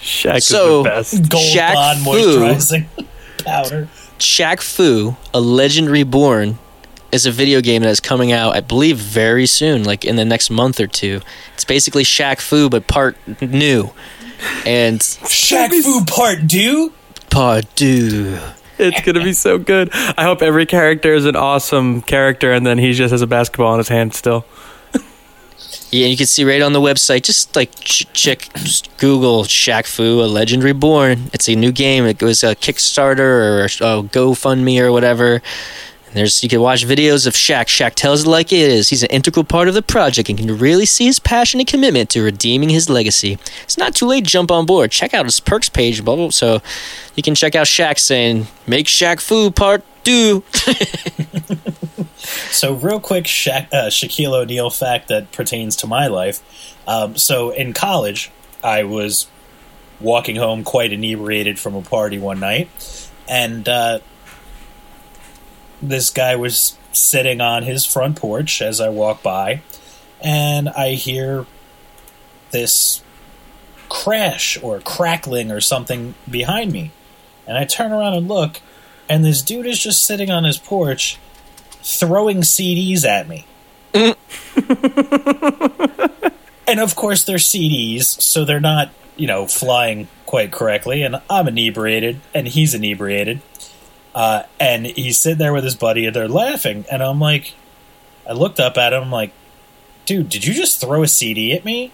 S3: Shaq
S4: So-
S3: is the best.
S2: Gold
S4: Shaq
S2: Bond
S4: Fu.
S2: moisturizing powder.
S4: Shaq Fu, A Legend Reborn, is a video game that is coming out, I believe, very soon, like in the next month or two. It's basically Shaq Fu, but part new. And
S2: Shaq Fu Part Two.
S4: part two.
S3: It's gonna be so good. I hope every character is an awesome character, and then he just has a basketball in his hand still.
S4: Yeah, you can see right on the website. Just like ch- check, just Google Shaq Fu: A Legend Reborn. It's a new game. It was a Kickstarter or a GoFundMe or whatever. And there's you can watch videos of Shaq. Shaq tells it like it is. He's an integral part of the project and can really see his passion and commitment to redeeming his legacy. It's not too late to jump on board. Check out his perks page, blah, blah, so you can check out Shaq saying "Make Shaq Fu Part 2.
S2: So, real quick, Sha- uh, Shaquille O'Neal fact that pertains to my life. Um, so, in college, I was walking home quite inebriated from a party one night, and uh, this guy was sitting on his front porch as I walk by, and I hear this crash or crackling or something behind me. And I turn around and look, and this dude is just sitting on his porch throwing CDs at me. and of course, they're CDs, so they're not, you know, flying quite correctly. And I'm inebriated, and he's inebriated. Uh, and he's sitting there with his buddy, and they're laughing. And I'm like, I looked up at him, I'm like, dude, did you just throw a CD at me?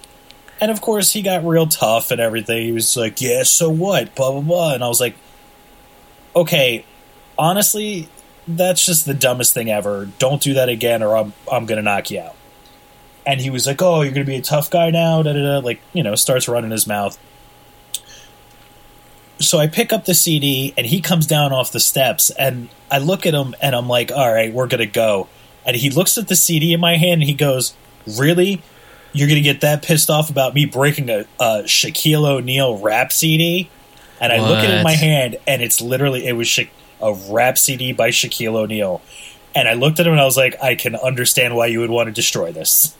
S2: And of course, he got real tough and everything. He was like, yeah, so what? Blah, blah, blah. And I was like, okay, honestly, that's just the dumbest thing ever. Don't do that again, or I'm I'm gonna knock you out. And he was like, "Oh, you're gonna be a tough guy now." Da da da. Like you know, starts running his mouth. So I pick up the CD, and he comes down off the steps, and I look at him, and I'm like, "All right, we're gonna go." And he looks at the CD in my hand, and he goes, "Really? You're gonna get that pissed off about me breaking a, a Shaquille O'Neal rap CD?" And I look at it in my hand, and it's literally it was Sha- a rap CD by Shaquille O'Neal. And I looked at him and I was like, I can understand why you would want to destroy this.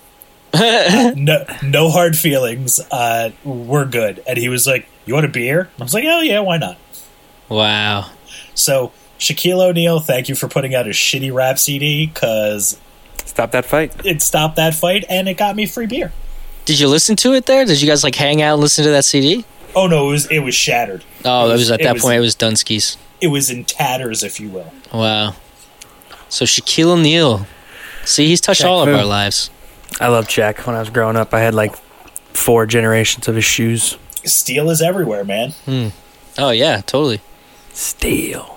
S2: no, no hard feelings. Uh, we're good. And he was like, "You want a beer?" I was like, "Oh yeah, why not?"
S4: Wow.
S2: So Shaquille O'Neal, thank you for putting out a shitty rap CD because
S3: Stop that fight.
S2: it stopped that fight and it got me free beer.
S4: Did you listen to it there? Did you guys like hang out and listen to that CD?
S2: Oh no, it was it was shattered.
S4: Oh,
S2: It
S4: it
S2: was-
S4: was, at
S2: it
S4: that
S2: was-
S4: point. It was Dunsky's.
S2: It was in tatters, if you will.
S4: Wow. So Shaquille O'Neal. See, he's touched
S3: Shaq
S4: all of
S3: Fu.
S4: our lives.
S3: I loved Shaq when I was growing up. I had like four generations of his shoes.
S2: Steel is everywhere, man. Hmm.
S4: Oh yeah, totally.
S3: Steel.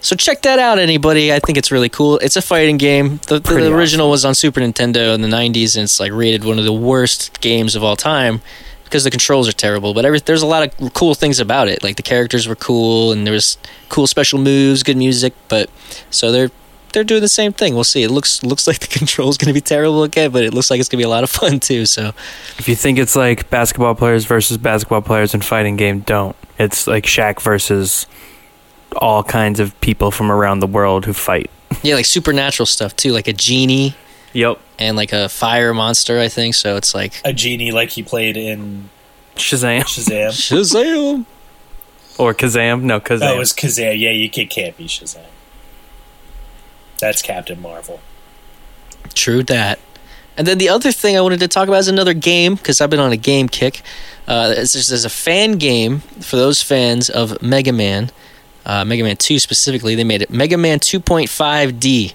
S4: So check that out, anybody. I think it's really cool. It's a fighting game. The, the,
S3: Pretty
S4: original was on Super Nintendo in the '90s, and it's like rated one of the worst games of all time because the controls are terrible. But every, there's a lot of cool things about it. Like the characters were cool, and there was cool special moves, good music. But so they're they're doing the same thing. We'll see. It looks looks like the controls going to be terrible again, but it looks like it's going to be a lot of fun too. So
S3: If you think it's like basketball players versus basketball players in fighting game, don't. It's like Shaq versus all kinds of people from around the world who fight.
S4: yeah, like supernatural stuff too, like a genie
S3: Yep.
S4: and like a fire monster. I think so. It's like
S2: A genie like he played in
S3: Shazam.
S2: Shazam.
S4: Shazam.
S3: Or Kazam. No, Kazam.
S2: Oh, it was Kazam. Yeah, you it can't be Shazam. That's Captain Marvel.
S4: True that. And then the other thing I wanted to talk about is another game because I've been on a game kick. Uh, there's, a fan game for those fans of Mega Man, uh, Mega Man 2 specifically. They made it Mega Man 2.5D,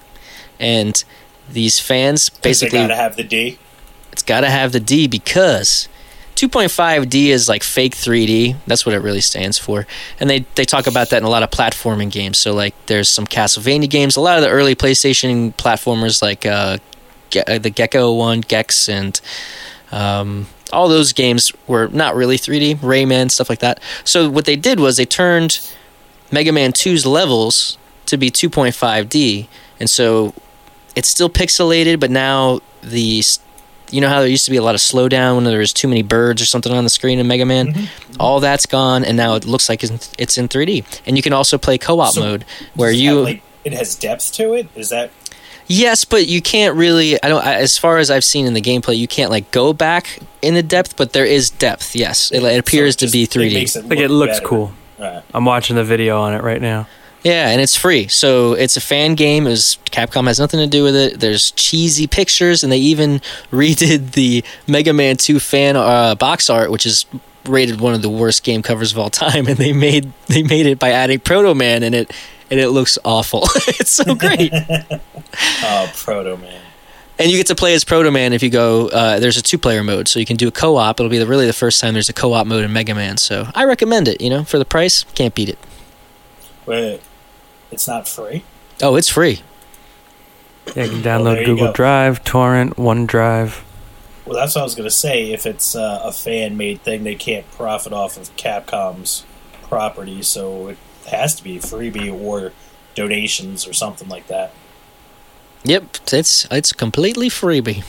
S4: and these fans basically
S2: gotta have the D.
S4: it's got to have the D because 2.5D is like fake 3D. That's what it really stands for. And they, they talk about that in a lot of platforming games. So, like, there's some Castlevania games, a lot of the early PlayStation platformers, like uh, Ge- uh, the Gecko one, Gex, and um, all those games were not really 3D, Rayman, stuff like that. So, what they did was they turned Mega Man 2's levels to be 2.5D. And so it's still pixelated, but now the you know how there used to be a lot of slowdown when there was too many birds or something on the screen in Mega Man.
S2: Mm-hmm.
S4: All that's gone, and now it looks like it's it's in 3D. And you can also play co-op
S2: So,
S4: mode where you
S2: have, like, it has depth to it. Is that
S4: Yes, but you can't really. I don't. As far as I've seen in the gameplay, you can't like go back in the depth, but there is depth. Yes, it, it appears
S2: so
S4: to
S2: just-
S4: be 3D.
S2: it
S3: Like it looks
S2: better.
S3: cool.
S2: Right.
S3: I'm watching the video on it right now.
S4: Yeah, and it's free, so it's a fan game. It was, Capcom has nothing to do with it. There's cheesy pictures, and they even redid the Mega Man 2 fan uh, box art, which is rated one of the worst game covers of all time. And they made they made it by adding Proto Man in it, and it looks awful. it's so great.
S2: Oh, Proto Man.
S4: And you get to play as Proto Man if you go. Uh, there's a two player mode, so you can do a co op. It'll be the, really the first time there's a co op mode in Mega Man. So I recommend it. You know, for the price, can't beat it.
S2: Wait, it's not free.
S4: Oh, it's free.
S3: Yeah, you can
S2: there
S3: download
S2: you
S3: Google
S2: go.
S3: Drive, Torrent, OneDrive.
S2: Well, that's what I was gonna say. If it's uh, a fan made thing, they can't profit off of Capcom's property, so it has to be freebie or donations or something like that.
S4: Yep, it's it's completely freebie.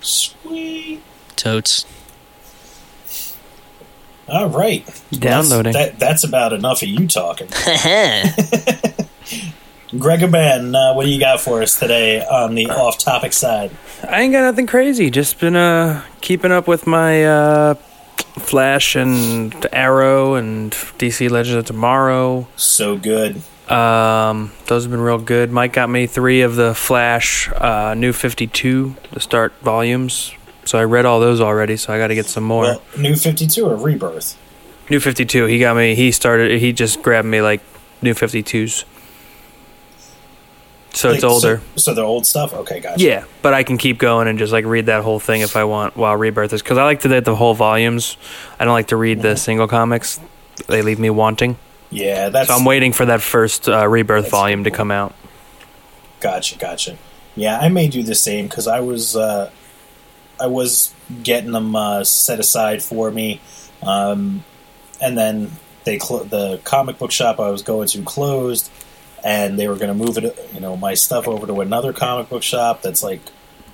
S2: Sweet.
S4: Totes.
S2: All right.
S3: Downloading.
S2: That's, that, that's about enough of you talking. Gregor Aban, uh, what do you got for us today on the off topic side?
S3: I ain't got nothing crazy. Just been uh, keeping up with my uh, Flash and Arrow and DC Legends of Tomorrow.
S2: So good.
S3: Um, those have been real good. Mike got me three of the Flash uh, New 52, to start volumes. So I read all those already, so I got to get some more.
S2: Well, new 52 or Rebirth?
S3: New 52. He got me, he started, he just grabbed me like New 52s. So
S2: like, it's
S3: older.
S2: So, so, they're old stuff. Okay, gotcha.
S3: Yeah, but I can keep going and just like read that whole thing if I want while Rebirth is because I like to read the whole volumes. I don't like to read mm-hmm. the single comics; they leave me wanting.
S2: Yeah, that's.
S3: So I'm waiting for that first uh, Rebirth volume
S2: cool.
S3: to come out.
S2: Gotcha, gotcha. Yeah, I may do the same because I was, uh, I was getting them uh, set aside for me, um, and then they cl- the comic book shop I was going to closed and they were going to move it, you know, my stuff over to another comic book shop that's like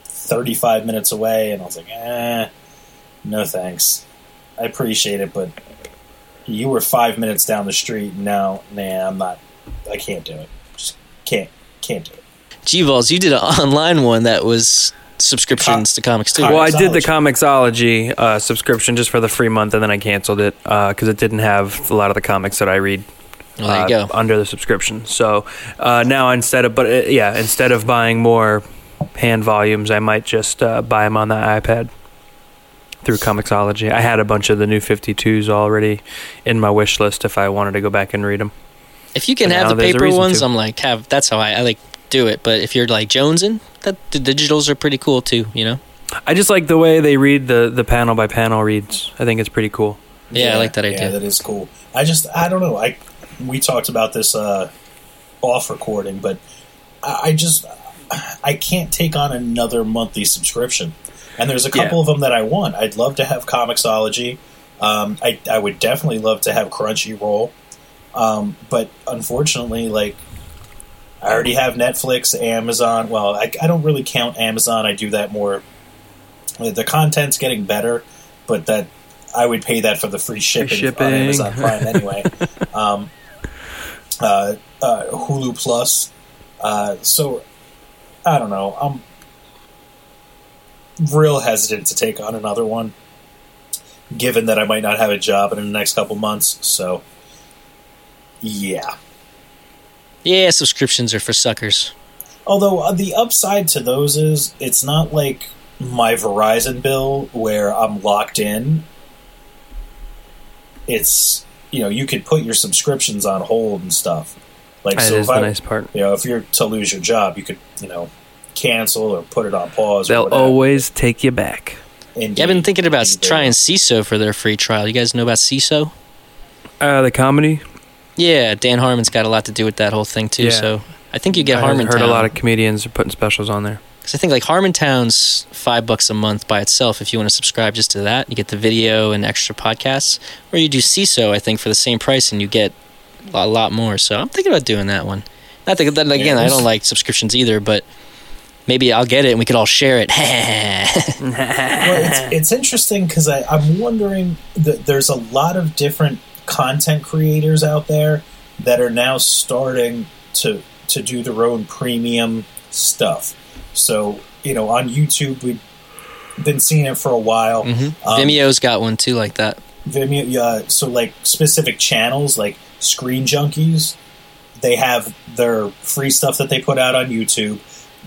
S2: thirty five minutes away, and I was like, eh, no thanks. I appreciate it, but you were five minutes down the street. Now, nah, I'm not. I can't do it. Just can't can't do it.
S4: G-Balls, you did an online one that was subscriptions to comics too.
S3: Well, I did the
S2: Comixology.
S3: Comixology uh, subscription just for the free month, and then I canceled it because it didn't have a lot of the comics that I read.
S4: Well, there you
S3: uh,
S4: go.
S3: under the subscription. So uh, now instead of, but uh, yeah, instead of buying more hand volumes, I might just uh, buy them on the iPad through Comixology. I had a bunch of the new 52s already in my wish list if I wanted to go back and read them.
S4: If you can
S3: But
S4: have the paper ones,
S3: to.
S4: I'm like have. That's how I, I like do it. But if you're like jonesing, that the digitals are pretty cool too. You know.
S3: I just like the way they read the, the panel by panel reads. I think it's pretty cool.
S4: Yeah, I like that
S2: Yeah,
S4: idea.
S2: that is cool. I just I don't know. I we talked about this uh, off recording, but I, I just I can't take on another monthly subscription. And there's a couple
S3: Yeah.
S2: of them that I want. I'd love to have Comixology. Um, I I would definitely love to have Crunchyroll. Um, but unfortunately, like I already have Netflix, Amazon. Well, I, I don't really count Amazon. I do that more. The content's getting better, but that I would pay that for the free shipping,
S3: shipping.
S2: on Amazon Prime anyway. um, uh, uh, Hulu Plus. Uh, so I don't know. I'm real hesitant to take on another one, given that I might not have a job in the next couple months. So yeah.
S4: Yeah, subscriptions are for suckers.
S2: Although uh, the upside to those is it's not like my Verizon bill where I'm locked in. It's you know you could put your subscriptions on hold and stuff. Like
S3: That
S2: so,
S3: is
S2: if
S3: the
S2: I,
S3: nice part.
S2: you know, if you're to lose your job, you could you know cancel or put it on pause.
S3: They'll
S2: whatever.
S3: always take you back.
S2: Indeed.
S4: Yeah, I've been thinking about
S2: Indeed.
S4: trying Seeso for their free trial. You guys know about Seeso?
S3: Uh, the comedy.
S4: Yeah, Dan Harmon's got a lot to do with that whole thing too.
S3: Yeah.
S4: So I think you get
S3: I heard-
S4: Harmontown.
S3: heard a lot of comedians are putting specials on there.
S4: Because I think like Harmontown's five bucks a month by itself. If you want to subscribe just to that, you get the video and extra podcasts. Or you do Seeso, I think, for the same price, and you get a lot more. So I'm thinking about doing that one. Not that, that again, I don't like subscriptions either, but maybe I'll get it and we could all share it.
S2: well, it's, it's interesting because I'm wondering that there's a lot of different content creators out there that are now starting to to do their own premium stuff. So you know, on YouTube, we've been seeing it for a while.
S4: Mhm.
S2: Um,
S4: Vimeo's got one too, like that.
S2: Vimeo, yeah. So like specific channels, like Screen Junkies, they have their free stuff that they put out on YouTube.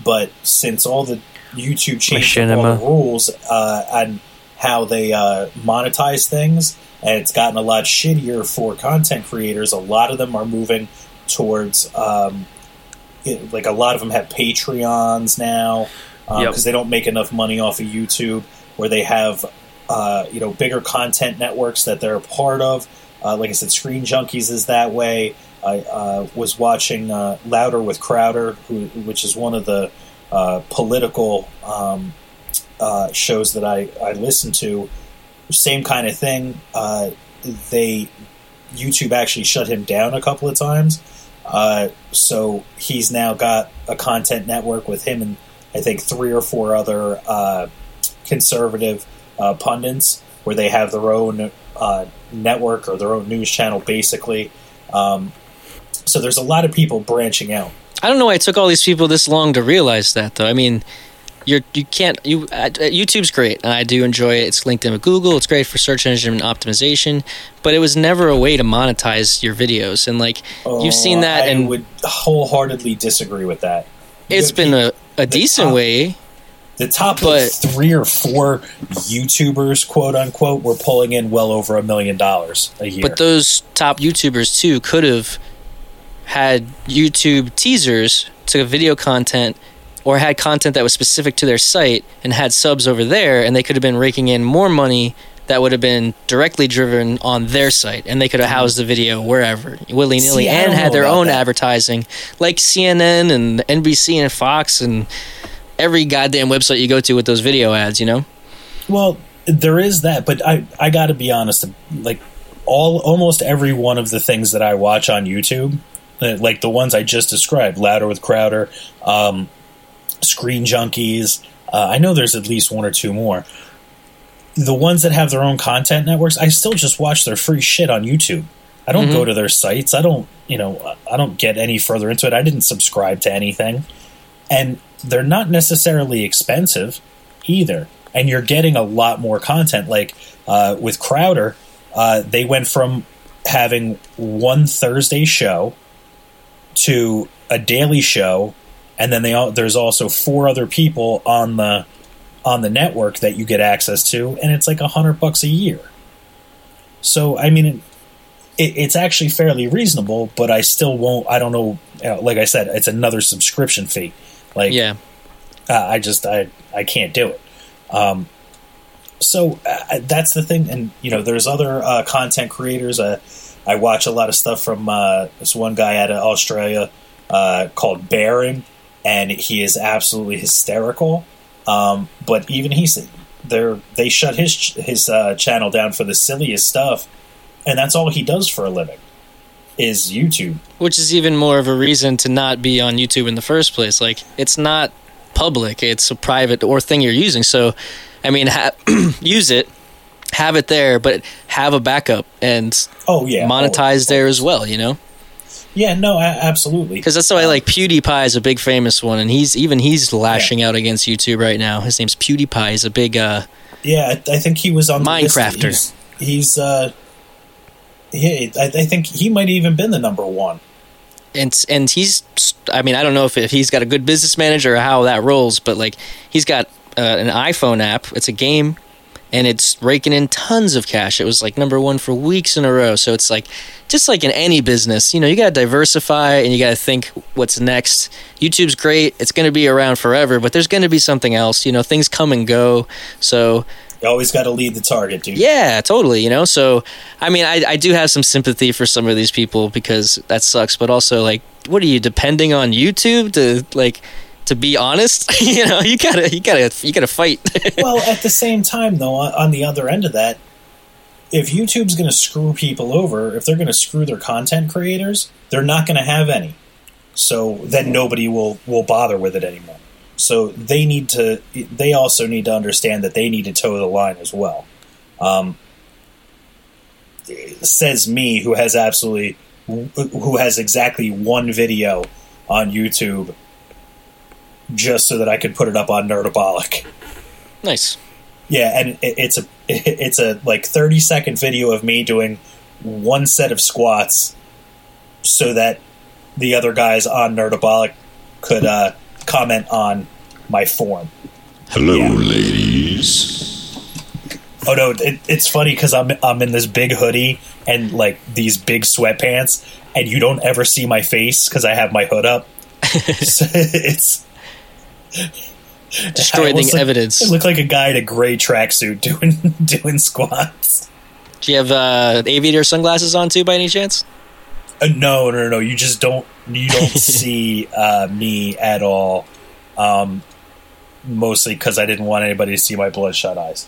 S2: But since all the YouTube changed up all the rules uh, on how they uh, monetize things, and it's gotten a lot shittier for content creators, a lot of them are moving towards um, it, like a lot of them have Patreons now because
S3: Yep.
S2: they don't make enough money off of YouTube, where they have uh, you know bigger content networks that they're a part of. Uh, like I said, Screen Junkies is that way. I uh, was watching uh, Louder with Crowder, who, which is one of the uh, political um, uh, shows that I, I listen to. Same kind of thing. Uh, they YouTube actually shut him down a couple of times. Uh, so he's now got a content network with him and I think three or four other uh, conservative uh, pundits where they have their own uh, network or their own news channel, basically. Um, so there's a lot of people branching out.
S4: I don't know why it took all these people this long to realize that, though. I mean, you're you can't you uh, YouTube's great. I do enjoy it. It's linked in with Google. It's great for search engine optimization, but it was never a way to monetize your videos. And like you've seen that,
S2: Oh, I
S4: and
S2: would wholeheartedly disagree with that.
S4: it's
S2: The-
S4: been a, a decent
S2: top-
S4: way.
S2: the top
S4: but-
S2: three or four YouTubers, quote unquote, were pulling in well over a million dollars a year.
S4: But those top YouTubers too could have had YouTube teasers to video content or had content that was specific to their site and had subs over there and they could have been raking in more money that would have been directly driven on their site and they could have housed the video wherever willy nilly and had their own
S2: that.
S4: advertising like CNN and NBC and Fox and every goddamn website you go to with those video ads, you know?
S2: Well, there is that, but I I got to be honest. Like all, almost every one of the things that I watch on YouTube, uh, like the ones I just described, Louder with Crowder, um, Screen Junkies. Uh, I know there's at least one or two more. The ones that have their own content networks, I still just watch their free shit on YouTube. I don't go to their sites. I don't, you know, I don't get any further into it. I didn't subscribe to anything, and they're not necessarily expensive either. And you're getting a lot more content. Like uh, with Crowder, uh, they went from having one Thursday show to a daily show, and then they all, there's also four other people on the on the network that you get access to, and it's like a hundred bucks a year. So I mean, it, it's actually fairly reasonable, but I still won't. I don't know. uh, Like I said, it's another subscription fee. Like
S4: Yeah.
S2: uh, I just I I can't do it. Um, so uh, that's the thing, and you know, there's other uh, content creators. Uh, I watch a lot of stuff from uh, this one guy out of Australia uh, called Baron, and he is absolutely hysterical. Um, but even he said they they shut his his uh, channel down for the silliest stuff, and that's all he does for a living is YouTube.
S4: which is even more of a reason to not be on YouTube in the first place. Like it's not public; it's a private or thing you're using. So, I mean, ha- use it, have it there, but have a backup and
S2: Oh yeah,
S4: monetize
S2: Oh,
S4: there as well. You know,
S2: Yeah, no, a- absolutely.
S4: because that's why like PewDiePie is a big famous one, and he's even he's lashing out against YouTube right now. His name's PewDiePie. He's a big uh,
S2: Yeah, I, I think he was on.
S4: Minecrafter.
S2: He's, he's uh, yeah, I, I think he might have even been the number one.
S4: and and he's I mean I don't know if, if he's got a good business manager or how that rolls, but like he's got uh, an iPhone app. It's a game, and it's raking in tons of cash. It was like number one for weeks in a row. So it's like just like in any business, you know, you got to diversify and you got to think what's next. YouTube's great; it's going to be around forever, but there's going to be something else. You know, things come and go. So
S2: You always got to lead the target, dude.
S4: yeah, totally. You know, so I mean, I, I do have some sympathy for some of these people because that sucks. But also, like, what are you depending on YouTube to like to be honest? you know, you gotta you gotta you gotta fight.
S2: well, at the same time, though, on, the other end of that, if YouTube's going to screw people over, if they're going to screw their content creators, they're not going to have any. So then nobody will will bother with it anymore. so they need to. They also need to understand that they need to toe the line as well. Um, says me, who has absolutely, who has exactly one video on YouTube, just so that I could put it up on Nerdabolic.
S4: Nice.
S2: Yeah, and it, it's a it's a like thirty second video of me doing one set of squats, so that the other guys on Nerdabolic could uh, comment on my form.
S5: Hello,
S2: Yeah.
S5: ladies.
S2: Oh no, it, it's funny because I'm I'm in this big hoodie and like these big sweatpants, and you don't ever see my face because I have my hood up. so it's
S4: Destroying
S2: almost
S4: evidence.
S2: I look like a guy in a gray tracksuit doing doing squats.
S4: Do you have uh, aviator sunglasses on too, by any chance?
S2: Uh, no, no, no. You just don't. You don't see uh, me at all. Um, mostly because I didn't want anybody to see my bloodshot eyes.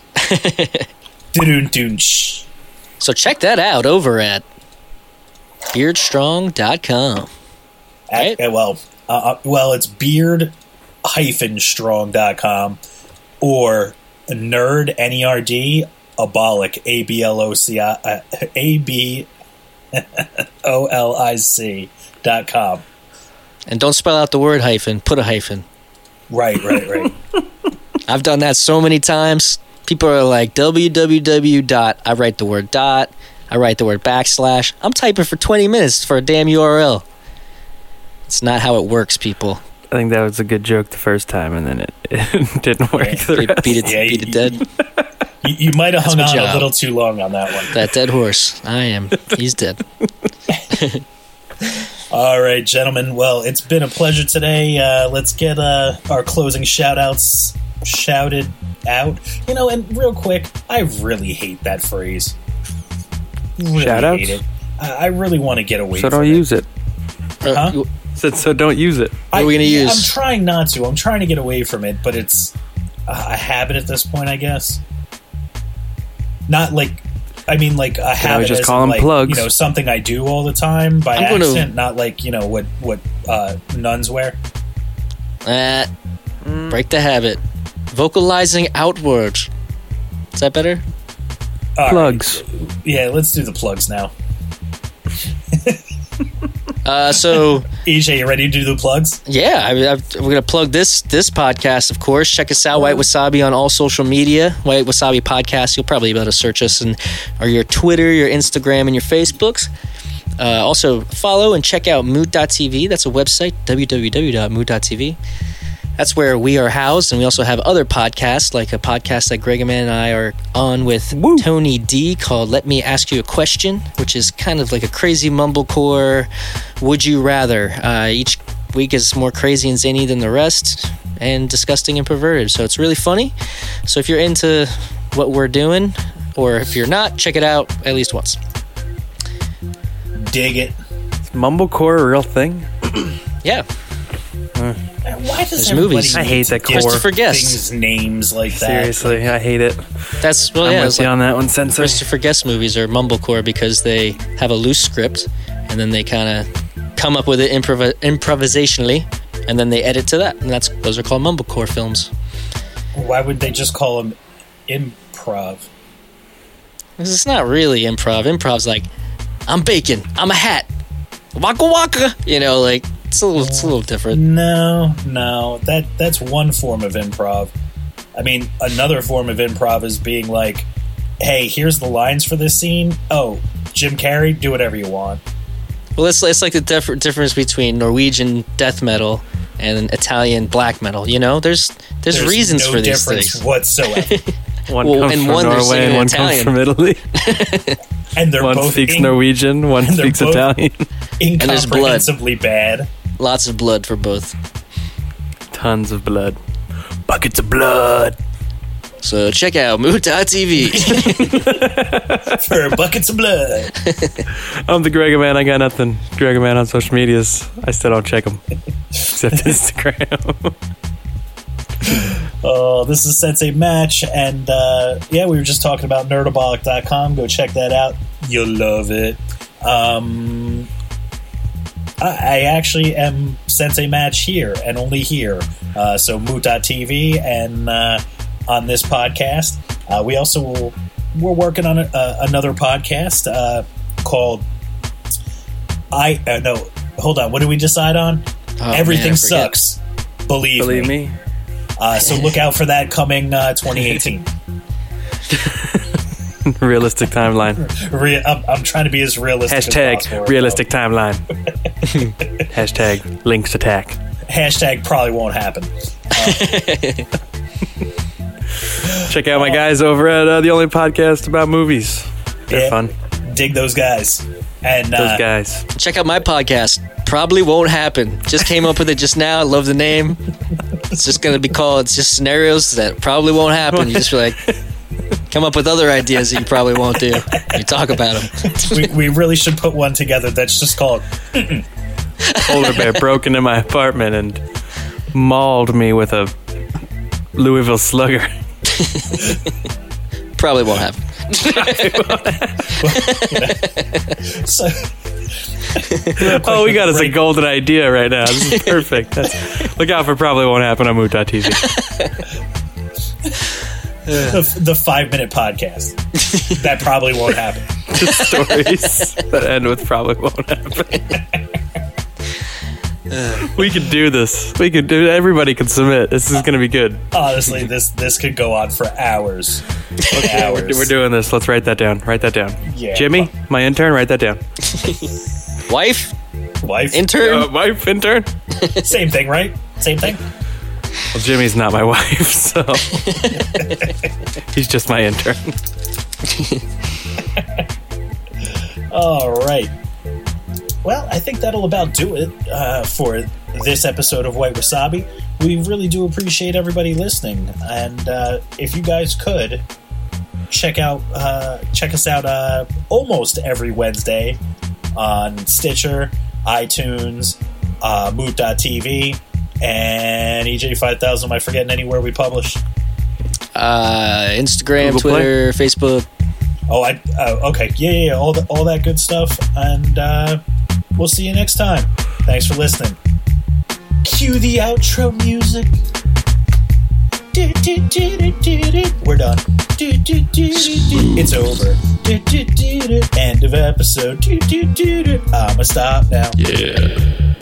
S2: Doo doo shh.
S4: So check that out over at beardstrong.com. Right.
S2: At- well, uh, uh, well, it's beard strong.com or nerd n e r d abolic a b l o c i uh, a b o l i c dot com.
S4: And don't spell out the word hyphen, put a hyphen.
S2: Right, right, right.
S4: I've done that so many times. People are like www dot. I write the word dot. I write the word backslash. I'm typing for 20 minutes for a damn URL. It's not how it works, people.
S3: I think that was a good joke the first time, and then it, it didn't work.
S2: Yeah,
S3: the
S4: They
S3: rest.
S4: beat it,
S2: Yeah,
S4: beat it
S2: you-
S4: dead.
S2: You, you might have hung
S4: my
S2: on a little too long on that one.
S4: That dead horse. I am. He's dead.
S2: All right, gentlemen. Well, it's been a pleasure today. Uh, let's get uh, our closing shout outs shouted out. You know, and real quick, I really hate that phrase. Really
S3: Shout-outs?
S2: I, I really want to get away from it.
S3: So
S2: from
S3: don't
S2: it.
S3: use it.
S4: Uh,
S2: Huh?
S4: you-
S3: Said so don't use it.
S4: What are we gonna
S2: I,
S4: use?
S2: I'm trying not to. I'm trying to get away from it, but it's a, a habit at this point, I guess. Not like, I mean, like a habit.
S3: just call them
S2: like,
S3: plugs.
S2: You know, something I do all the time by
S4: I'm gonna-
S2: accident. Not like you know what what uh, nuns wear.
S4: Uh, break the habit. Vocalizing outward. Is that better?
S2: All right.
S3: Plugs.
S2: Yeah, let's do the plugs now.
S4: Uh, so
S2: EJ, you ready to do the plugs?
S4: yeah, I, I, we're gonna plug this this podcast, of course. Check us out, White Wasabi, on all social media. White Wasabi Podcast. You'll probably be able to search us and or your Twitter, your Instagram, and your Facebooks. Uh, also, follow and check out Mood.tv. That's a website, www.mood.tv. That's where we are housed, and we also have other podcasts, like a podcast that Greg and I are on with Tony D called "Let Me Ask You a Question," which is kind of like a crazy mumblecore "Would You Rather." Uh, each week is more crazy and zany than the rest, and disgusting and perverted. So it's really funny. So if you're into what we're doing, or if you're not, check it out at least once.
S2: Dig it.
S3: Is Mumblecore a real thing?
S4: Yeah,
S2: Man, Why does
S4: There's
S2: everybody
S4: movies.
S3: I hate that
S2: give
S4: Christopher Guest.
S2: things names like that?
S3: Seriously, I hate it.
S4: that's well,
S3: I'm
S4: yeah.
S3: with you
S4: like-
S3: on that one, Sensei.
S4: Christopher Guest movies are mumblecore because they have a loose script and then they kind of come up with it improv- improvisationally and then they edit to that and that's those are called mumblecore films.
S2: Why would they just call them improv?
S4: 'Cause It's not really improv. Improv's like I'm bacon, I'm a hat, waka waka. You know, like it's a little, it's a little different.
S2: No, no. That that's one form of improv. I mean, another form of improv is being like, "Hey, here's the lines for this scene. Oh, Jim Carrey, do whatever you want."
S4: Well, it's it's like the diff- difference between Norwegian death metal and Italian black metal. You know, there's there's,
S2: There's
S4: reasons
S2: no
S4: for these
S2: difference
S4: things.
S2: whatsoever,
S3: One
S4: Well,
S3: comes
S4: and
S3: from
S4: one
S3: Norway and one
S4: Italian.
S3: comes from Italy.
S2: and they're
S3: one
S2: both
S3: speaks
S2: in-
S3: Norwegian, one speaks
S2: both-
S3: Italian.
S4: there's blood.
S2: incomprehensibly bad.
S4: Lots of blood for both.
S3: Tons of blood. Buckets of blood.
S4: So check out Mood.tv.
S2: for buckets of blood.
S3: I'm the Gregor man. I got nothing. Gregor man on social medias. I still don't check them. Except Instagram.
S2: Oh, this is Sensei Match, and uh, yeah, we were just talking about nerdabolic.com. Go check that out. You'll love it. Um, I, actually am Sensei Match here and only here. Uh, so Moot.tv and uh, on this podcast. Uh, we also will, we're working on a, uh, another podcast uh, called I uh, no hold on. What did we decide on?
S4: Oh,
S2: Everything
S4: man,
S2: sucks. Believe,
S3: Believe
S2: me.
S3: me.
S2: Uh, so look out for that coming uh, 2018.
S3: Realistic timeline.
S2: Re- I'm, I'm trying to be as realistic. as possible
S3: Hashtag
S2: right
S3: realistic timeline. Hashtag links attack.
S2: Hashtag probably won't happen.
S3: Check out my guys over at uh, the only podcast about movies. They're
S2: Yeah.
S3: fun.
S2: Dig those guys. And
S3: Those
S2: uh,
S3: guys.
S4: Check out my podcast. Probably won't happen. Just came up with it just now. Love the name. It's just gonna be called. It's just scenarios that probably won't happen. You just be like, come up with other ideas that you probably won't do. You talk about them.
S2: we, we really should put one together that's just called
S3: Polar bear broke into my apartment and mauled me with a Louisville slugger.
S4: Probably won't happen.
S2: so.
S3: Oh, we got us a golden idea right now. This is perfect. That's, look out for probably won't happen on Moot.tv.
S2: the, the five minute podcast. that probably won't happen.
S3: The stories that end with probably won't happen. we could do this. We could do. Everybody can submit. This is going to be good.
S2: Honestly, this this could go on for hours. hours.
S3: We're doing this. Let's write that down. Write that down.
S2: Yeah.
S3: Jimmy, my intern, write that down.
S4: Wife,
S2: wife.
S4: intern.
S3: Uh, wife, intern.
S2: Same thing, right? Same thing.
S3: Well, Jimmy's not my wife, so he's just my intern.
S2: All right. Well, I think that'll about do it uh, for this episode of White Wasabi. We really do appreciate everybody listening, and uh, if you guys could check out uh, check us out uh, almost every Wednesday on Stitcher, iTunes, uh, Moot.tv, and EJ5000. Am I forgetting anywhere we publish?
S4: Uh, Instagram,
S3: Google Play?
S4: Twitter, Facebook.
S2: Oh, I uh, okay, yeah, yeah, yeah, all the, all that good stuff, and uh, we'll see you next time. Thanks for listening. Cue the outro music. We're done. Do, do, do, do, do. It's over. End of episode. Do, do, do, do. I'ma stop now.
S5: Yeah.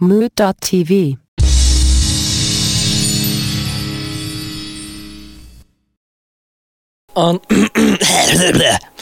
S1: Mood.tv.
S4: On